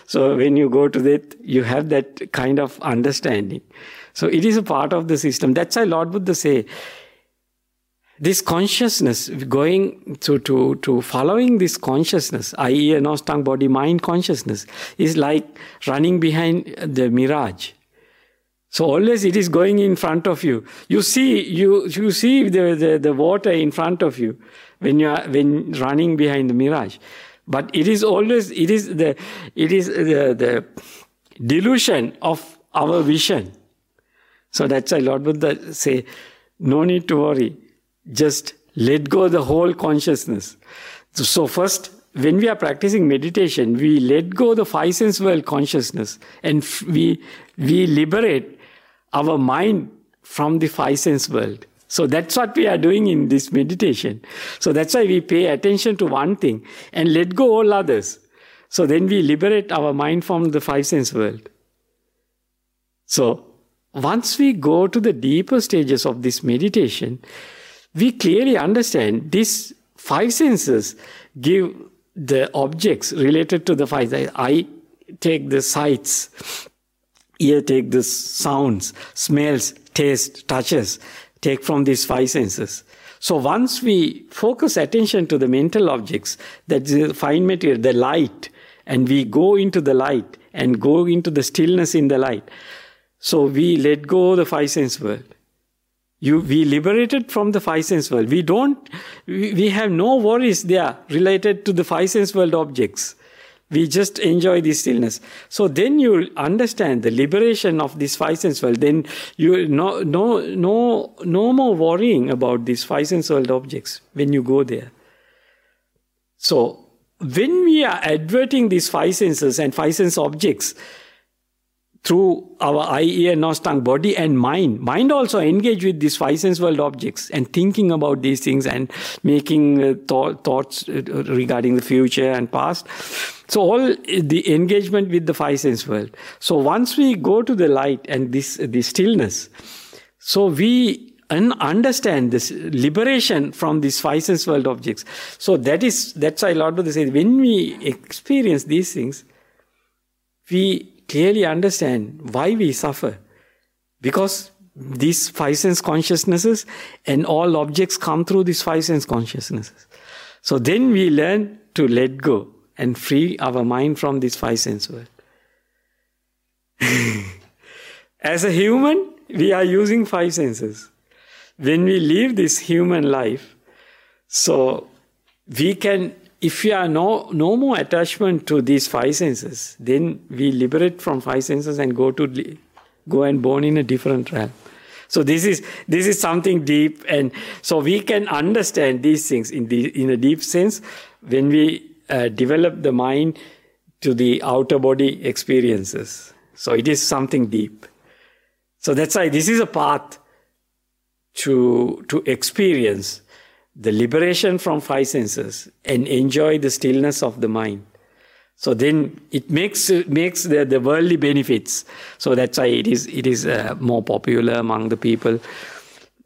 Speaker 2: So when you go to that, you have that kind of understanding. So it is a part of the system. That's why Lord Buddha say, this consciousness going to, to, to following this consciousness, i.e., a nose, tongue, body, mind consciousness, is like running behind the mirage. So always it is going in front of you. You see, you, you see the, the, the water in front of you when you are when running behind the mirage. But it is always, it is the, it is the, the delusion of our vision so that's why Lord Buddha say, no need to worry. Just let go the whole consciousness. So first, when we are practicing meditation, we let go the five sense world consciousness and we, we liberate our mind from the five sense world. So that's what we are doing in this meditation. So that's why we pay attention to one thing and let go all others. So then we liberate our mind from the five sense world. So once we go to the deeper stages of this meditation, we clearly understand these five senses give the objects related to the five. eye take the sights, ear take the sounds, smells, taste, touches, take from these five senses. So once we focus attention to the mental objects, that is the fine material, the light, and we go into the light and go into the stillness in the light, so we let go the five sense world. You, we liberated from the five sense world. We don't, we, we have no worries there related to the five sense world objects. we just enjoy the stillness. So then you understand the liberation of this five sense world. Then you no no no no more worrying about these five sense world objects when you go there. So when we are adverting these five senses and five sense objects, through our eye, ear, nose, tongue, body, and mind. Mind also engage with these five sense world objects and thinking about these things and making uh, th- thoughts uh, regarding the future and past. So all the engagement with the five sense world. So once we go to the light and this the stillness, so we un- understand this liberation from these five sense world objects. So that is that's why Lord Buddha said when we experience these things, we clearly understand why we suffer. Because these five sense consciousnesses and all objects come through these five sense consciousnesses. So then we learn to let go and free our mind from this five sense world. As a human, we are using five senses. When we live this human life, so we can if we are no, no more attachment to these five senses, then we liberate from five senses and go to go and born in a different realm. So this is this is something deep, and so we can understand these things in the in a deep sense when we uh, develop the mind to the outer body experiences. So it is something deep. So that's why this is a path to to experience the liberation from five senses and enjoy the stillness of the mind. So then it makes makes the, the worldly benefits. So that's why it is it is uh, more popular among the people.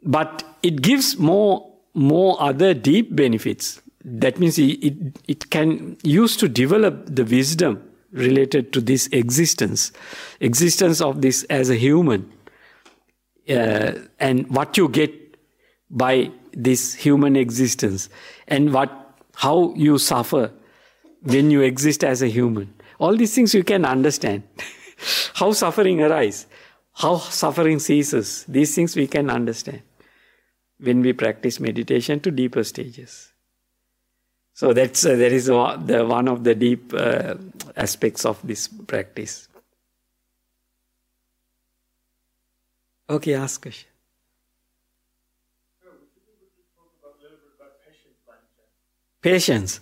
Speaker 2: But it gives more more other deep benefits. That means it, it, can use to develop the wisdom related to this existence, existence of this as a human, uh, and what you get by this human existence? And what how you suffer when you exist as a human? All these things you can understand. How suffering arises how suffering ceases? These things we can understand when we practice meditation to deeper stages. So that's uh, that is the one of the deep uh, aspects of this practice. Okay ask question Patience.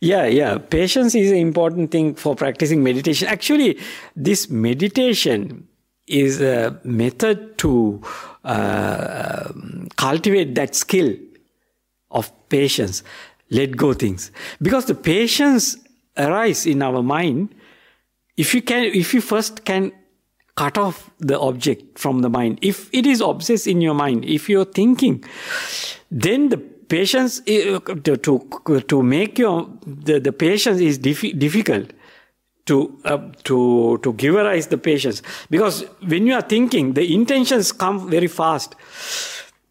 Speaker 2: Yeah, yeah. Patience is an important thing for practicing meditation. Actually, this meditation is a method to uh, cultivate that skill of patience, let go things. Because the patience arise in our mind if you can if you first can cut off the object from the mind if it is obsessed in your mind if you're thinking then the patience to, to, to make your the, the patience is difficult to uh, to to giverize the patience. Because when you are thinking the intentions come very fast.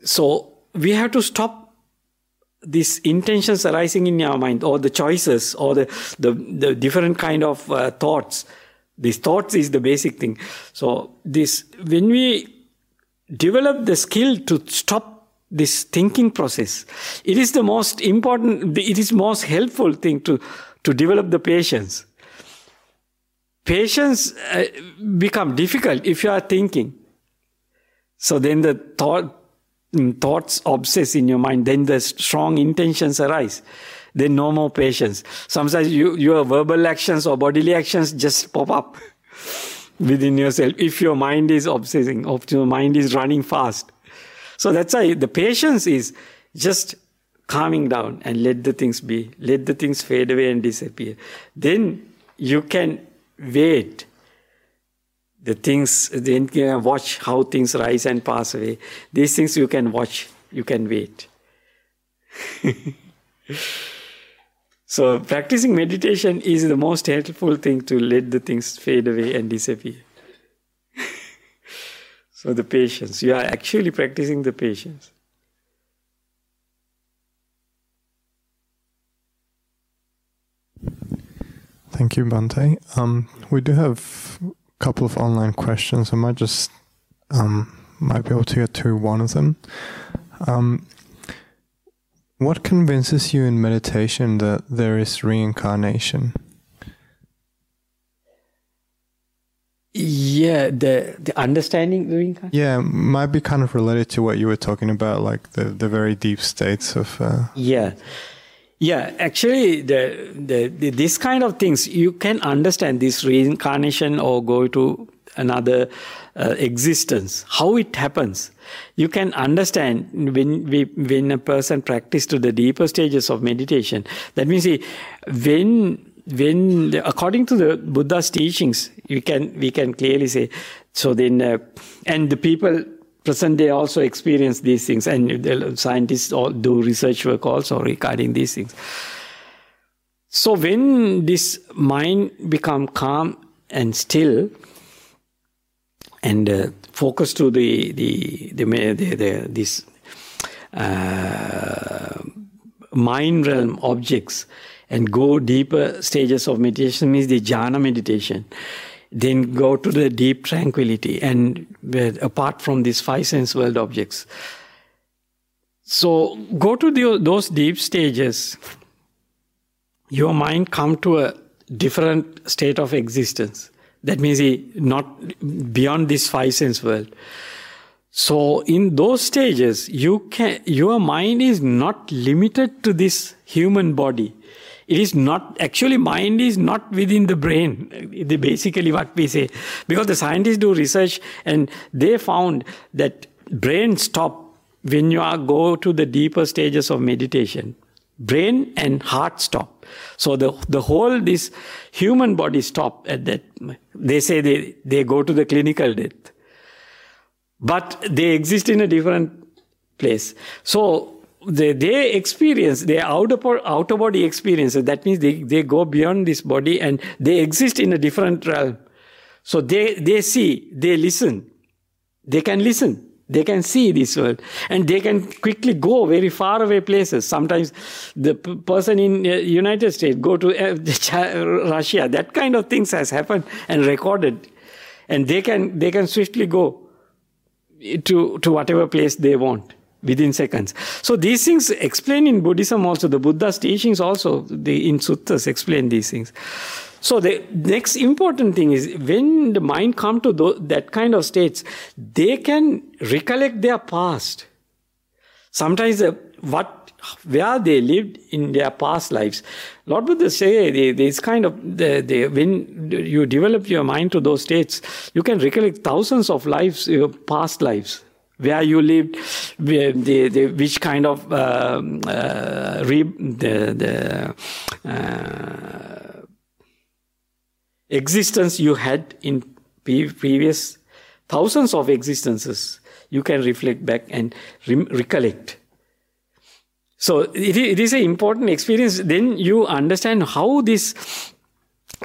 Speaker 2: So we have to stop these intentions arising in your mind or the choices or the the, the different kind of uh, thoughts. These thoughts is the basic thing. So this when we develop the skill to stop this thinking process. It is the most important, it is most helpful thing to, to develop the patience. Patience uh, become difficult if you are thinking. So then the thought, mm, thoughts obsess in your mind, then the strong intentions arise. Then no more patience. Sometimes you, your verbal actions or bodily actions just pop up within yourself if your mind is obsessing, if your mind is running fast. So that's why the patience is just calming down and let the things be, let the things fade away and disappear. Then you can wait. The things, then you can watch how things rise and pass away. These things you can watch, you can wait. so, practicing meditation is the most helpful thing to let the things fade away and disappear. So the patience, you are actually practicing the patience.
Speaker 4: Thank you, Bhante. Um, we do have a couple of online questions. I might just um, might be able to get to one of them. Um, what convinces you in meditation that there is reincarnation?
Speaker 2: Yeah, the the understanding doing.
Speaker 4: Yeah, might be kind of related to what you were talking about, like the the very deep states of. Uh...
Speaker 2: Yeah, yeah. Actually, the, the, the this kind of things you can understand this reincarnation or go to another uh, existence, how it happens. You can understand when we, when a person practice to the deeper stages of meditation. That means he, when when according to the Buddha's teachings, we can we can clearly say. So then, uh, and the people present day also experience these things, and the scientists all do research work also regarding these things. So when this mind become calm and still, and uh, focus to the the the, the, the this uh, mind realm objects and go deeper stages of meditation means the jhana meditation. Then go to the deep tranquility and apart from these five sense world objects. So go to the, those deep stages. Your mind come to a different state of existence. That means not beyond this five sense world. So in those stages you can your mind is not limited to this human body it is not, actually, mind is not within the brain, basically what we say. Because the scientists do research and they found that brain stop when you are go to the deeper stages of meditation. Brain and heart stop. So the, the whole, this human body stop at that. They say they, they go to the clinical death. But they exist in a different place. So they, they experience their outer, outer body experiences. That means they, they go beyond this body and they exist in a different realm. So they, they see, they listen. They can listen. They can see this world and they can quickly go very far away places. Sometimes the person in uh, United States go to uh, Russia. That kind of things has happened and recorded. And they can, they can swiftly go to, to whatever place they want within seconds. So these things explain in Buddhism also. The Buddha's teachings also, the in suttas explain these things. So the next important thing is when the mind come to those, that kind of states, they can recollect their past. Sometimes uh, what where they lived in their past lives. Lord Buddha say this kind of the, the, when you develop your mind to those states, you can recollect thousands of lives, your past lives where you lived, where the, the, which kind of um, uh, re, the, the uh, existence you had in previous thousands of existences. You can reflect back and re- recollect. So it is an important experience. Then you understand how this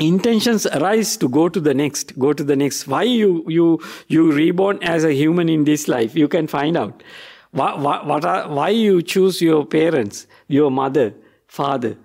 Speaker 2: intentions arise to go to the next go to the next. Why you you you reborn as a human in this life? You can find out. What, what, what are, why you choose your parents your mother father?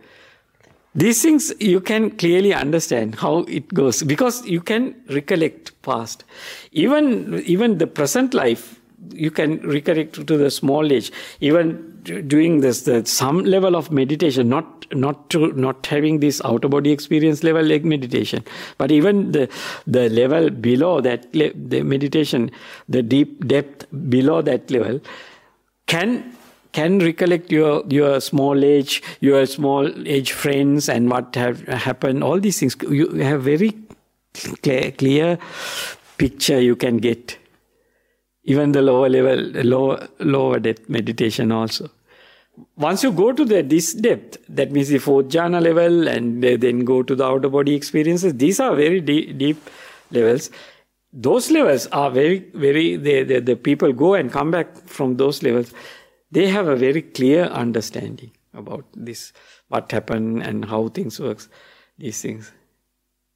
Speaker 2: These things you can clearly understand how it goes because you can recollect past. Even even the present life you can recollect to the small age. Even doing this the, some level of meditation not not to not having this outer body experience level like meditation. But even the the level below that the meditation the deep depth below that level can can recollect your your small age your small age friends and what have happened all these things. You have very clear, clear picture you can get even the lower level lower lower depth meditation also once you go to the, this depth, that means the fourth jhana level, and then go to the outer body experiences, these are very deep, deep levels. Those levels are very, very, they, the people go and come back from those levels. They have a very clear understanding about this, what happened and how things works, these things.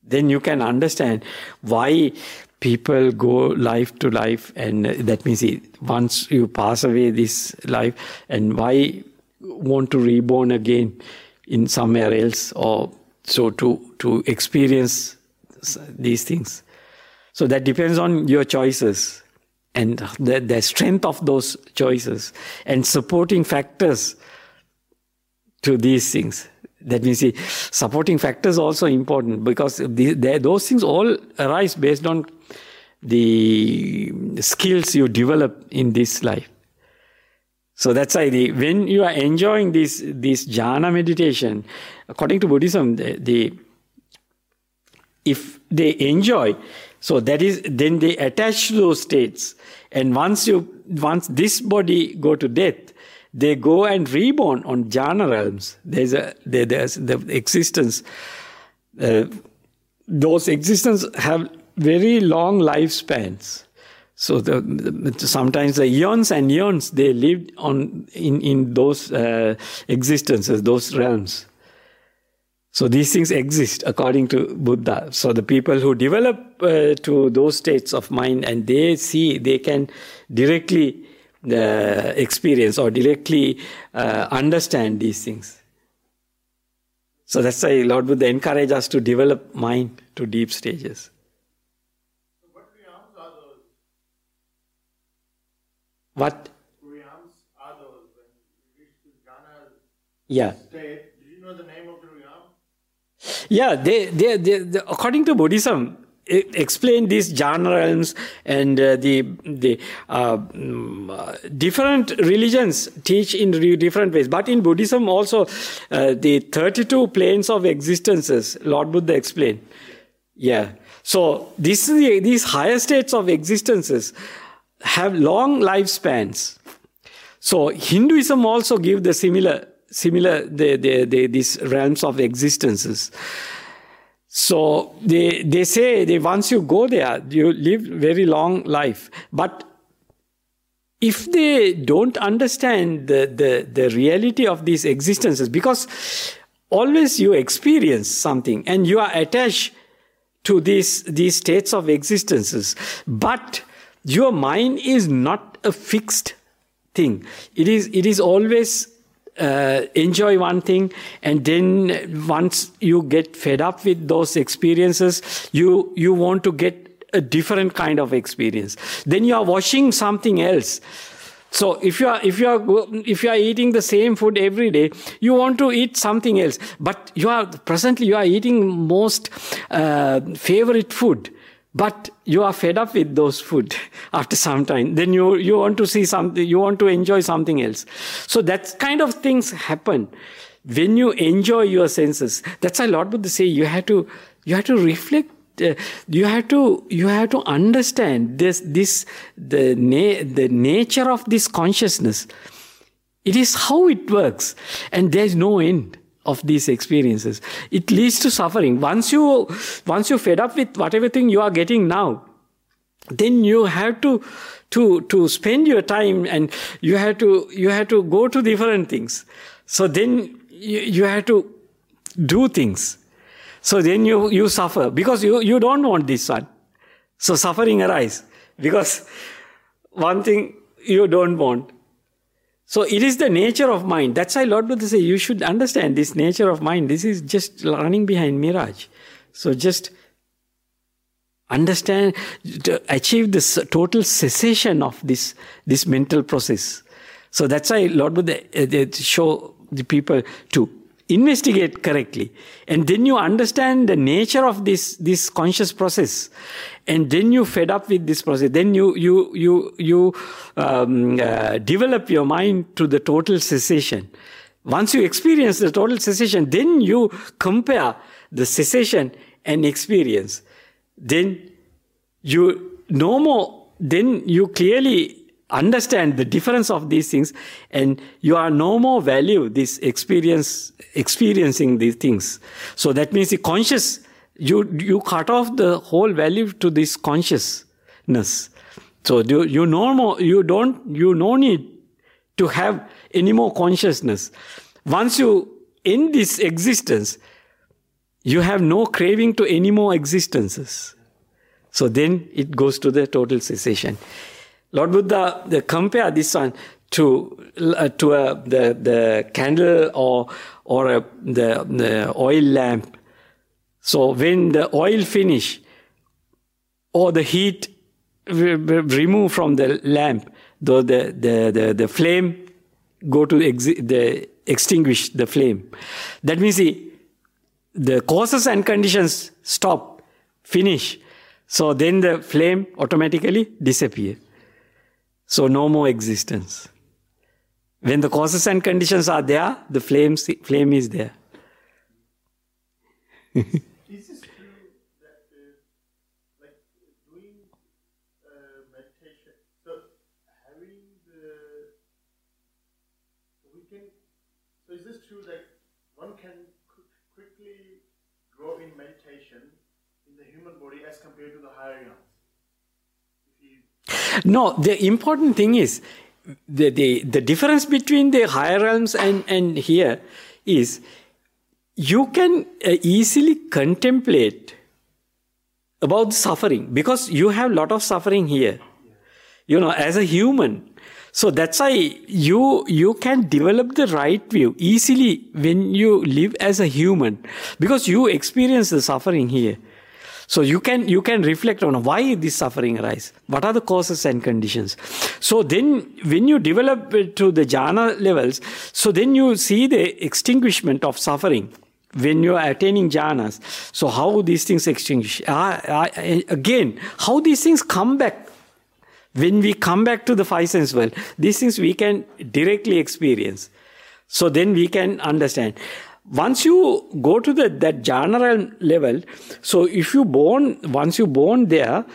Speaker 2: Then you can understand why people go life to life, and that means once you pass away this life, and why want to reborn again in somewhere else or so to to experience these things so that depends on your choices and the, the strength of those choices and supporting factors to these things that means supporting factors also important because the, the, those things all arise based on the skills you develop in this life. So that's why the, when you are enjoying this this jhana meditation, according to Buddhism, the, the if they enjoy, so that is then they attach to those states, and once you once this body go to death, they go and reborn on jhana realms. There's a there, there's the existence. Uh, those existence have very long lifespans. So the, the, sometimes the eons and eons they lived on in in those uh, existences, those realms. So these things exist according to Buddha. So the people who develop uh, to those states of mind and they see they can directly uh, experience or directly uh, understand these things. So that's why Lord Buddha encouraged us to develop mind to deep stages. What?
Speaker 5: realms are those when you reach to jhana
Speaker 2: Yeah.
Speaker 5: state. Did you know the name of the realm?
Speaker 2: Yeah, they, they, they, they according to Buddhism, explain these jhana realms and uh, the the uh, mm, uh, different religions teach in re- different ways. But in Buddhism also, uh, the 32 planes of existences, Lord Buddha explained. Yeah. So this is the, these higher states of existences have long lifespans. So Hinduism also give the similar similar the, the, the, these realms of existences. So they they say that once you go there, you live very long life. But if they don't understand the, the, the reality of these existences, because always you experience something and you are attached to these, these states of existences, but your mind is not a fixed thing. It is, it is always uh, enjoy one thing and then once you get fed up with those experiences you you want to get a different kind of experience. Then you are watching something else. So if you are if you are if you are eating the same food every day you want to eat something else. But you are presently you are eating most uh, favorite food but you are fed up with those food after some time. Then you you want to see something you want to enjoy something else. So that kind of things happen. When you enjoy your senses that's why lord buddha say you have to you have to reflect uh, you have to you have to understand this this the na- the nature of this consciousness. It is how it works. And there is no end of these experiences. It leads to suffering. Once you once you're fed up with whatever thing you are getting now then you have to to to spend your time and you have to you have to go to different things. So then you, you have to do things. So then you you suffer because you you don't want this one. So suffering arise because one thing you don't want so it is the nature of mind. That's why Lord Buddha say you should understand this nature of mind. This is just running behind mirage. So just understand to achieve this total cessation of this this mental process. So that's why Lord Buddha uh, show the people to investigate correctly, and then you understand the nature of this this conscious process, and then you fed up with this process. Then you you you you um, uh, develop your mind to the total cessation. Once you experience the total cessation, then you compare the cessation and experience. Then you no more. Then you clearly understand the difference of these things and you are no more value this experience experiencing these things. So that means the conscious you you cut off the whole value to this consciousness. So you, you no more you don't you no need to have any more consciousness. Once you end this existence you have no craving to any more existences. So then it goes to the total cessation Lord Buddha they compare this one to uh, to a, the the candle or or the the oil lamp. So when the oil finish or the heat re- re- remove from the lamp, though the the the, the flame go to the extinguish the flame. That means the the causes and conditions stop, finish. So then the flame automatically disappear. So no more existence. When the causes and conditions are there, the flame, flame is there.
Speaker 5: Is this true that, uh, like, doing uh, meditation, so having the, we can, so is this true that one can qu- quickly grow in meditation in the human body as compared to the higher realms? If you,
Speaker 2: No, the important thing is the, the, the difference between the higher realms and, and here is you can uh, easily contemplate about suffering because you have a lot of suffering here. You know as a human. So that's why you you can develop the right view easily when you live as a human because you experience the suffering here so you can you can reflect on why this suffering arise what are the causes and conditions? So then when you develop it to the jhana levels so then you see the extinguishment of suffering when you are attaining jhanas. So how these things extinguish Ah, ah, again how these things come back. When we come back to the five sense world these things we can directly experience. So then we can understand once you go to the that jhana level so if you born once you born there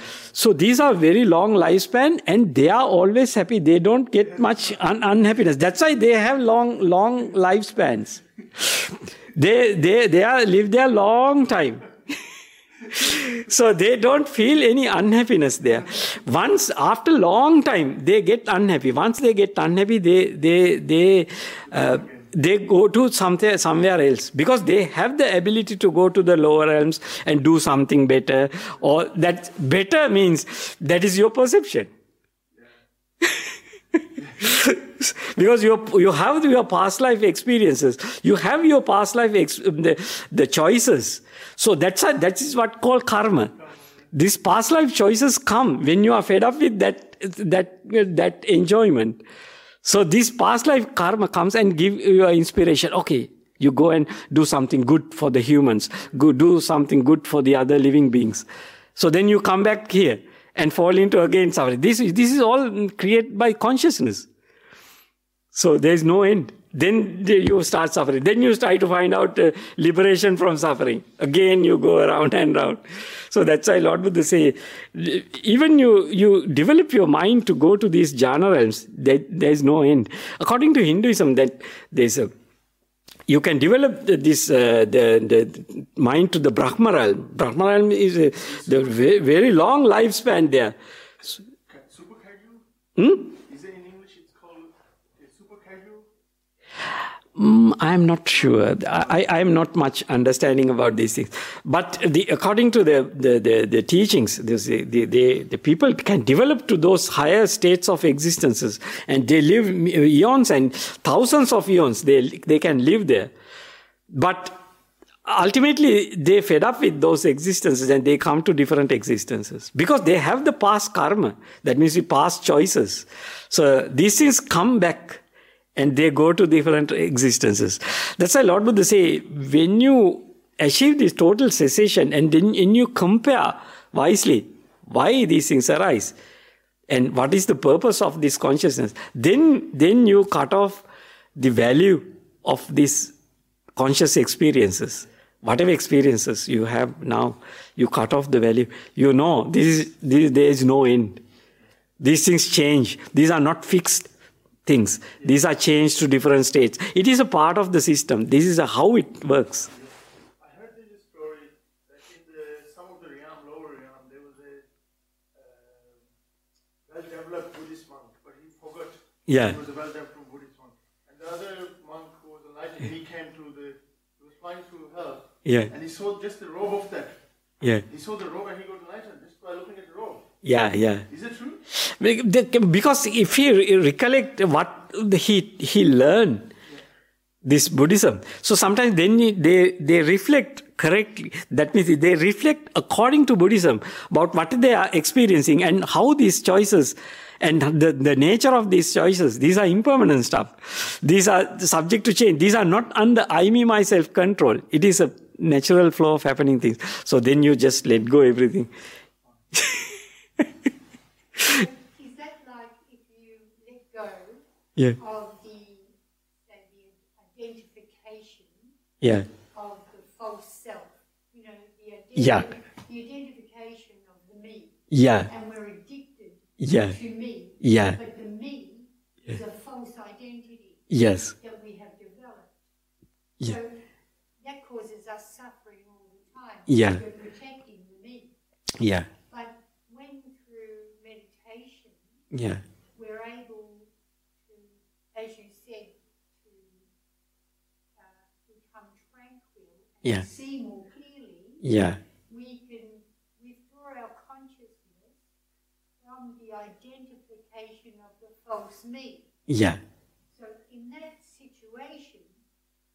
Speaker 2: so these are very long lifespan and they are always happy. They don't get much un- unhappiness. That's why they have long long lifespans. They they they are live there long time. So they don't feel any unhappiness there. Once after long time they get unhappy. Once they get unhappy they they they uh, they go to somewhere somewhere else. Because they have the ability to go to the lower realms and do something better or that better means that is your perception. Because you you have your past life experiences. You have your past life the, the choices. So that's a, that is what called karma. These past life choices come when you are fed up with that that that enjoyment so this past life karma comes and give you an inspiration. Okay you go and do something good for the humans. Go do something good for the other living beings. So then you come back here and fall into again suffering. This is this is all created by consciousness. So there is no end. Then you start suffering. Then you try to find out uh, liberation from suffering. Again, you go around and round. So that's why Lord Buddha say, even you you develop your mind to go to these jhana realms. There, there is no end. According to Hinduism, that there's a you can develop this uh, the, the mind to the Brahma realm. Brahma realm is a, the very, long lifespan there.
Speaker 5: super?
Speaker 2: Hmm?
Speaker 5: Is it in English? It's called uh, super casual?
Speaker 2: Mm, I'm not sure. I, I am not much understanding about these things. But the, according to the, the, the, the teachings, this, the, the, the people can develop to those higher states of existences and they live eons and thousands of eons. They, they can live there. But ultimately, they fed up with those existences and they come to different existences because they have the past karma. That means the past choices. So these things come back and they go to different existences. That's why Lord Buddha say, when you achieve this total cessation and then when you compare wisely why these things arise and what is the purpose of this consciousness, then then you cut off the value of these conscious experiences. Whatever experiences you have now, you cut off the value. You know this is this, there is no end. These things change. These are not fixed things. These are changed to different states. It is a part of the system. This is a, how it works.
Speaker 5: I heard this story that in the, some of the realm, lower realm, there was a uh, well-developed Buddhist monk, but he forgot
Speaker 2: Yeah.
Speaker 5: he was a well-developed Buddhist monk. And the other monk who was enlightened, he came to the, he was flying through hell,
Speaker 2: Yeah.
Speaker 5: and he saw just the robe of that.
Speaker 2: Yeah.
Speaker 5: He saw the robe and he got enlightened just by looking at the robe.
Speaker 2: Yeah. Yeah.
Speaker 5: Is it true?
Speaker 2: Because if he recollect what he he learned this Buddhism, so sometimes then they they reflect correctly. That means they reflect according to Buddhism about what they are experiencing and how these choices and the, the nature of these choices. These are impermanent stuff. These are subject to change. These are not under I me myself control. It is a natural flow of happening things. So then you just let go everything. is that like if you let go yeah.
Speaker 6: of the, the identification
Speaker 2: yeah.
Speaker 6: of the false self? You know, the, identi-
Speaker 2: yeah.
Speaker 6: the identification of the me.
Speaker 2: Yeah.
Speaker 6: And we're addicted
Speaker 2: yeah.
Speaker 6: to me.
Speaker 2: Yeah.
Speaker 6: But the me yeah. is a false identity
Speaker 2: yes.
Speaker 6: that we have developed.
Speaker 2: Yeah.
Speaker 6: So that causes us suffering all the time.
Speaker 2: Yeah.
Speaker 6: We're protecting the me.
Speaker 2: Yeah. Yeah.
Speaker 6: we're able to, as you said, to uh, become tranquil and
Speaker 2: Yeah.
Speaker 6: see more clearly,
Speaker 2: Yeah.
Speaker 6: we can withdraw our consciousness from the identification of the false me.
Speaker 2: Yeah.
Speaker 6: So in that situation,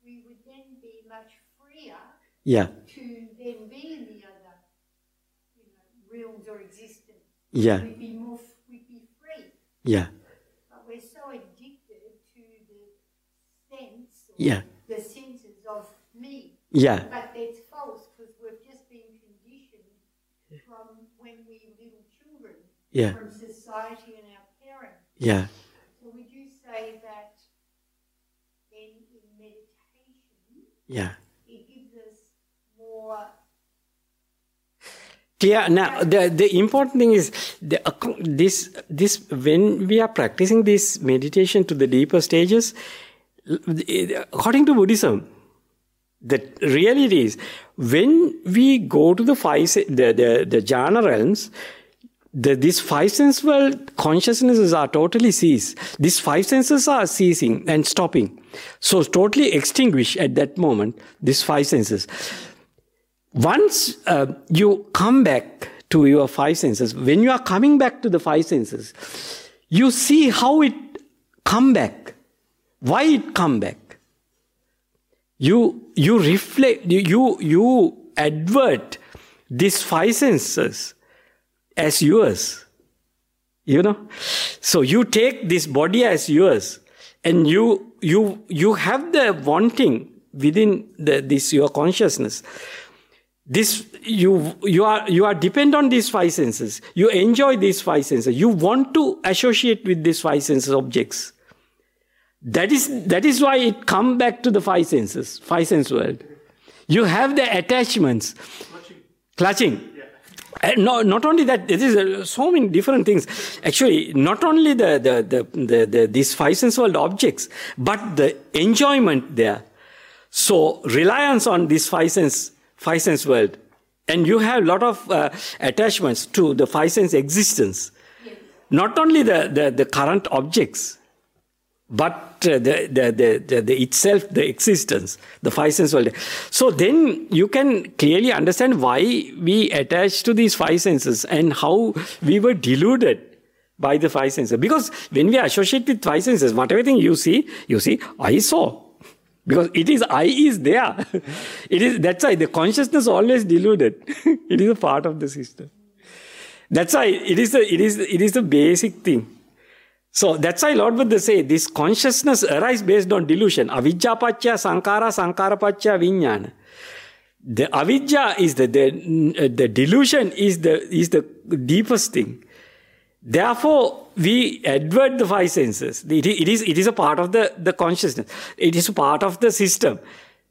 Speaker 6: we would then be much freer
Speaker 2: Yeah.
Speaker 6: to then be in the other, you know, realms or existence.
Speaker 2: Yeah.
Speaker 6: We'd be more, f- we'd be free.
Speaker 2: Yeah.
Speaker 6: But we're so addicted to the sense,
Speaker 2: Yeah.
Speaker 6: the senses of me.
Speaker 2: Yeah.
Speaker 6: But that's false because we've just been conditioned from when we were little children,
Speaker 2: Yeah.
Speaker 6: from society and our parents.
Speaker 2: Yeah.
Speaker 6: So would you say that then in meditation,
Speaker 2: Yeah.
Speaker 6: it gives us more
Speaker 2: Clear. Now, the, the important thing is the, this, this, when we are practicing this meditation to the deeper stages, according to Buddhism, the reality is when we go to the five, the, the, the jhana realms, the, these five sense world consciousnesses are totally ceased. These five senses are ceasing and stopping. So totally extinguished at that moment, these five senses once uh, you come back to your five senses, when you are coming back to the five senses, you see how it come back, why it come back. You you reflect, you you, advert these five senses as yours. You know, so you take this body as yours, and you you you have the wanting within the, this your consciousness this you you are you are depend on these five senses. You enjoy these five senses. You want to associate with these five senses objects. That is that is why it come back to the five senses five sense world. You have the attachments. Clutching. And no, not only that, there is uh, so many different things. Actually, not only the, the, the, the, the these five sense world objects, but the enjoyment there. So reliance on these five sense five sense world, and you have a lot of uh, attachments to the five sense existence. Not only the, the, the current objects, but uh, the, the, the, the itself, the existence, the five sense world. So then you can clearly understand why we attach to these five senses and how we were deluded by the five senses. Because when we associate with five senses, whatever thing you see, you see, I saw. Because it is I is there. it is that's why the consciousness always deluded. it is a part of the system. That's why it is the it is it is the basic thing. So that's why Lord Buddha say this consciousness arises based on delusion. Avijja paccha sankara, sankara paccha vijnana. The avijja is the, the, the delusion is the, is the deepest thing. Therefore, we advert the five senses. It, it, is, it is a part of the, the consciousness. It is part of the system.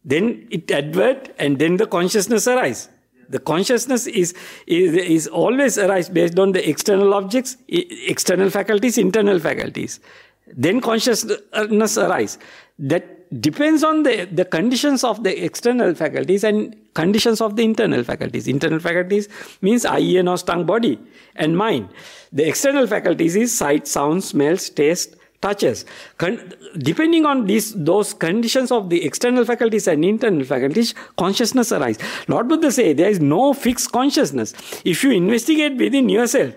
Speaker 2: Then it advert and then the consciousness arises. The consciousness is, is, is always arise based on the external objects, external faculties, internal faculties. Then consciousness arise. That depends on the, the conditions of the external faculties and conditions of the internal faculties. Internal faculties means eye, ear, nose, tongue, body, and mind. The external faculties is sight, sound, smells, taste, touches. Con- depending on these those conditions of the external faculties and internal faculties, consciousness arises. Lord Buddha say there is no fixed consciousness. If you investigate within yourself,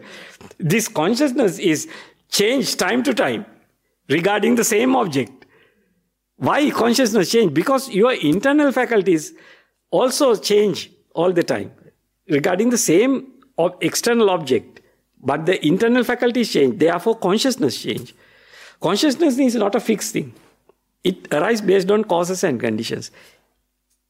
Speaker 2: this consciousness is changed time to time regarding the same object. Why consciousness change? Because your internal faculties also change all the time regarding the same ob- external object. But the internal faculties change, therefore consciousness change. Consciousness is not a fixed thing. It arises based on causes and conditions.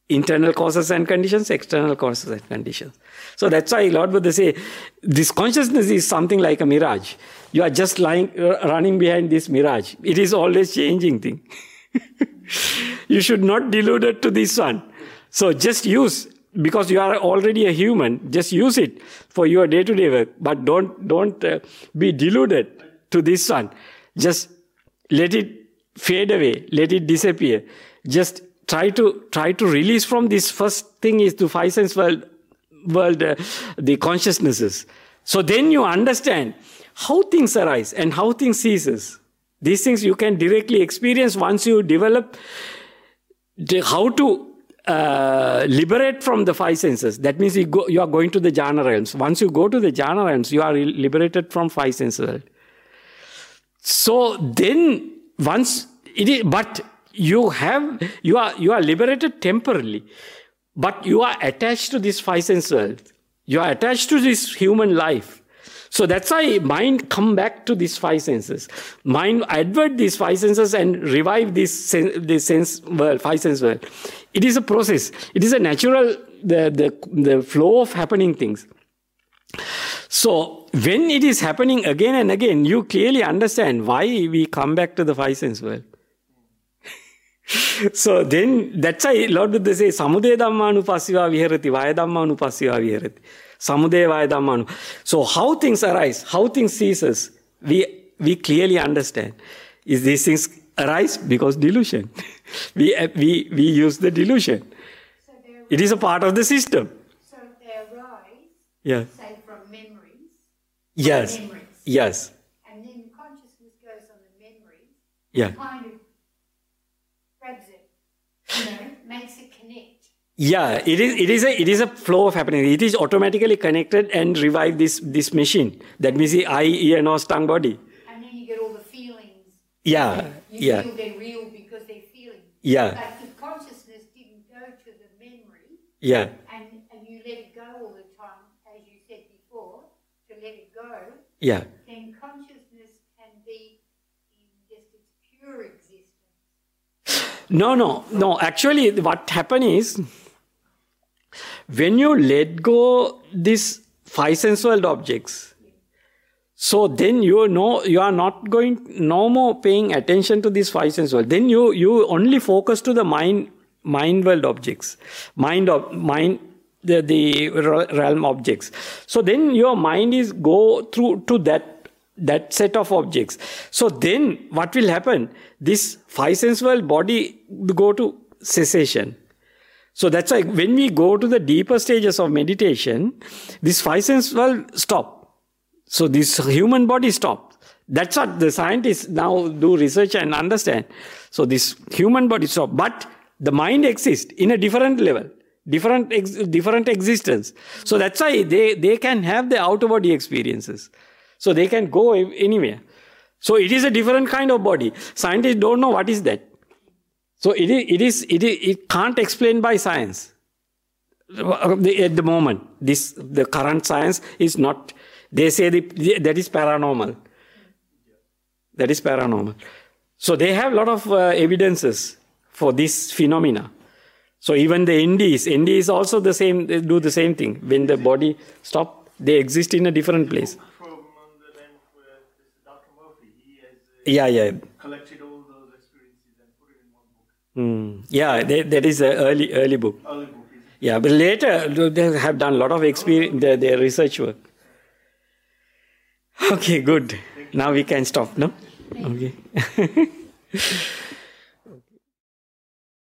Speaker 2: internal causes and conditions, external causes and conditions. So that's why Lord Buddha say this consciousness is something like a mirage. You are just lying, uh, running behind this mirage. It is always changing thing. you should not delude it to this one. So just use because you are already a human. Just use it for your day-to-day work, but don't don't uh, be deluded to this one. Just let it fade away. Let it disappear. Just try to try to release from this first thing is the five sense world world uh, the consciousnesses so then you understand how things arise and how things ceases these things you can directly experience once you develop how to uh, liberate from the five senses. That means you, go, you are going to the jhana realms. Once you go to the jhana realms, you are liberated from five senses. So then, once it is, but you have you are you are liberated temporarily but you are attached to this five senses. you are attached to this human life so that's why mind come back to these five senses. Mind advert these five senses and revive this sen- this sense world five sense world. It is a process. It is a natural the the, the flow of happening things. So when it is happening again and again you clearly understand why we come back to the five sense world. So then that's why Lord Buddha says Samude Dhammanupassiva Viharati Vaya Dhammanupassiva Viharati. Samude Vaya Dhammanu. So how things arise, how things ceases, we we clearly understand. Is these things arise because delusion. we uh, we we use the delusion.
Speaker 6: So
Speaker 2: It is a part of the system.
Speaker 6: So they arise,
Speaker 2: Yeah.
Speaker 6: say from memories,
Speaker 2: Yes.
Speaker 6: memories,
Speaker 2: Yes.
Speaker 6: and then consciousness goes on the memories,
Speaker 2: Yeah.
Speaker 6: kind of grabs it, you know, makes it.
Speaker 2: Yeah, it is. It is a. It is a flow of happening. It is automatically connected and revive this this machine. That means the eye, ear, nose, tongue, body.
Speaker 6: And then you get all the feelings.
Speaker 2: Yeah,
Speaker 6: You
Speaker 2: yeah,
Speaker 6: feel they're real because they're feeling.
Speaker 2: yeah,
Speaker 6: But if consciousness didn't go to the memory
Speaker 2: yeah,
Speaker 6: and, and you let it go all the time, as you said before, to let it go,
Speaker 2: yeah.
Speaker 6: then consciousness can be in just its pure existence.
Speaker 2: No, no, no. Actually, what happened is when you let go these five sense world objects, so then you know you are not going no more paying attention to these five sense world. Then you you only focus to the mind mind world objects, mind of mind the the realm objects. So then your mind is go through to that that set of objects. So then what will happen? This five sense world body go to cessation. So that's why when we go to the deeper stages of meditation, this five sense world stop. So this human body stops. That's what the scientists now do research and understand. So this human body stop, but the mind exists in a different level, different ex- different existence. So that's why they they can have the outer body experiences. So they can go anywhere. So it is a different kind of body. Scientists don't know what is that. So it is, it is, it is, it can't explain by science. At the moment, this, the current science is not, they say the, that is paranormal. That is paranormal. So they have a lot of uh, evidences for this phenomena. So even the NDs, NDs also the same, they do the same thing. When the body stop, they exist in a different place.
Speaker 5: From um, the name
Speaker 2: Mm. Yeah, they, that is an early, early book.
Speaker 5: Early book is
Speaker 2: Yeah, but later they have done a lot of experience, their, their research work. Okay, good. Now we can stop, no? Okay.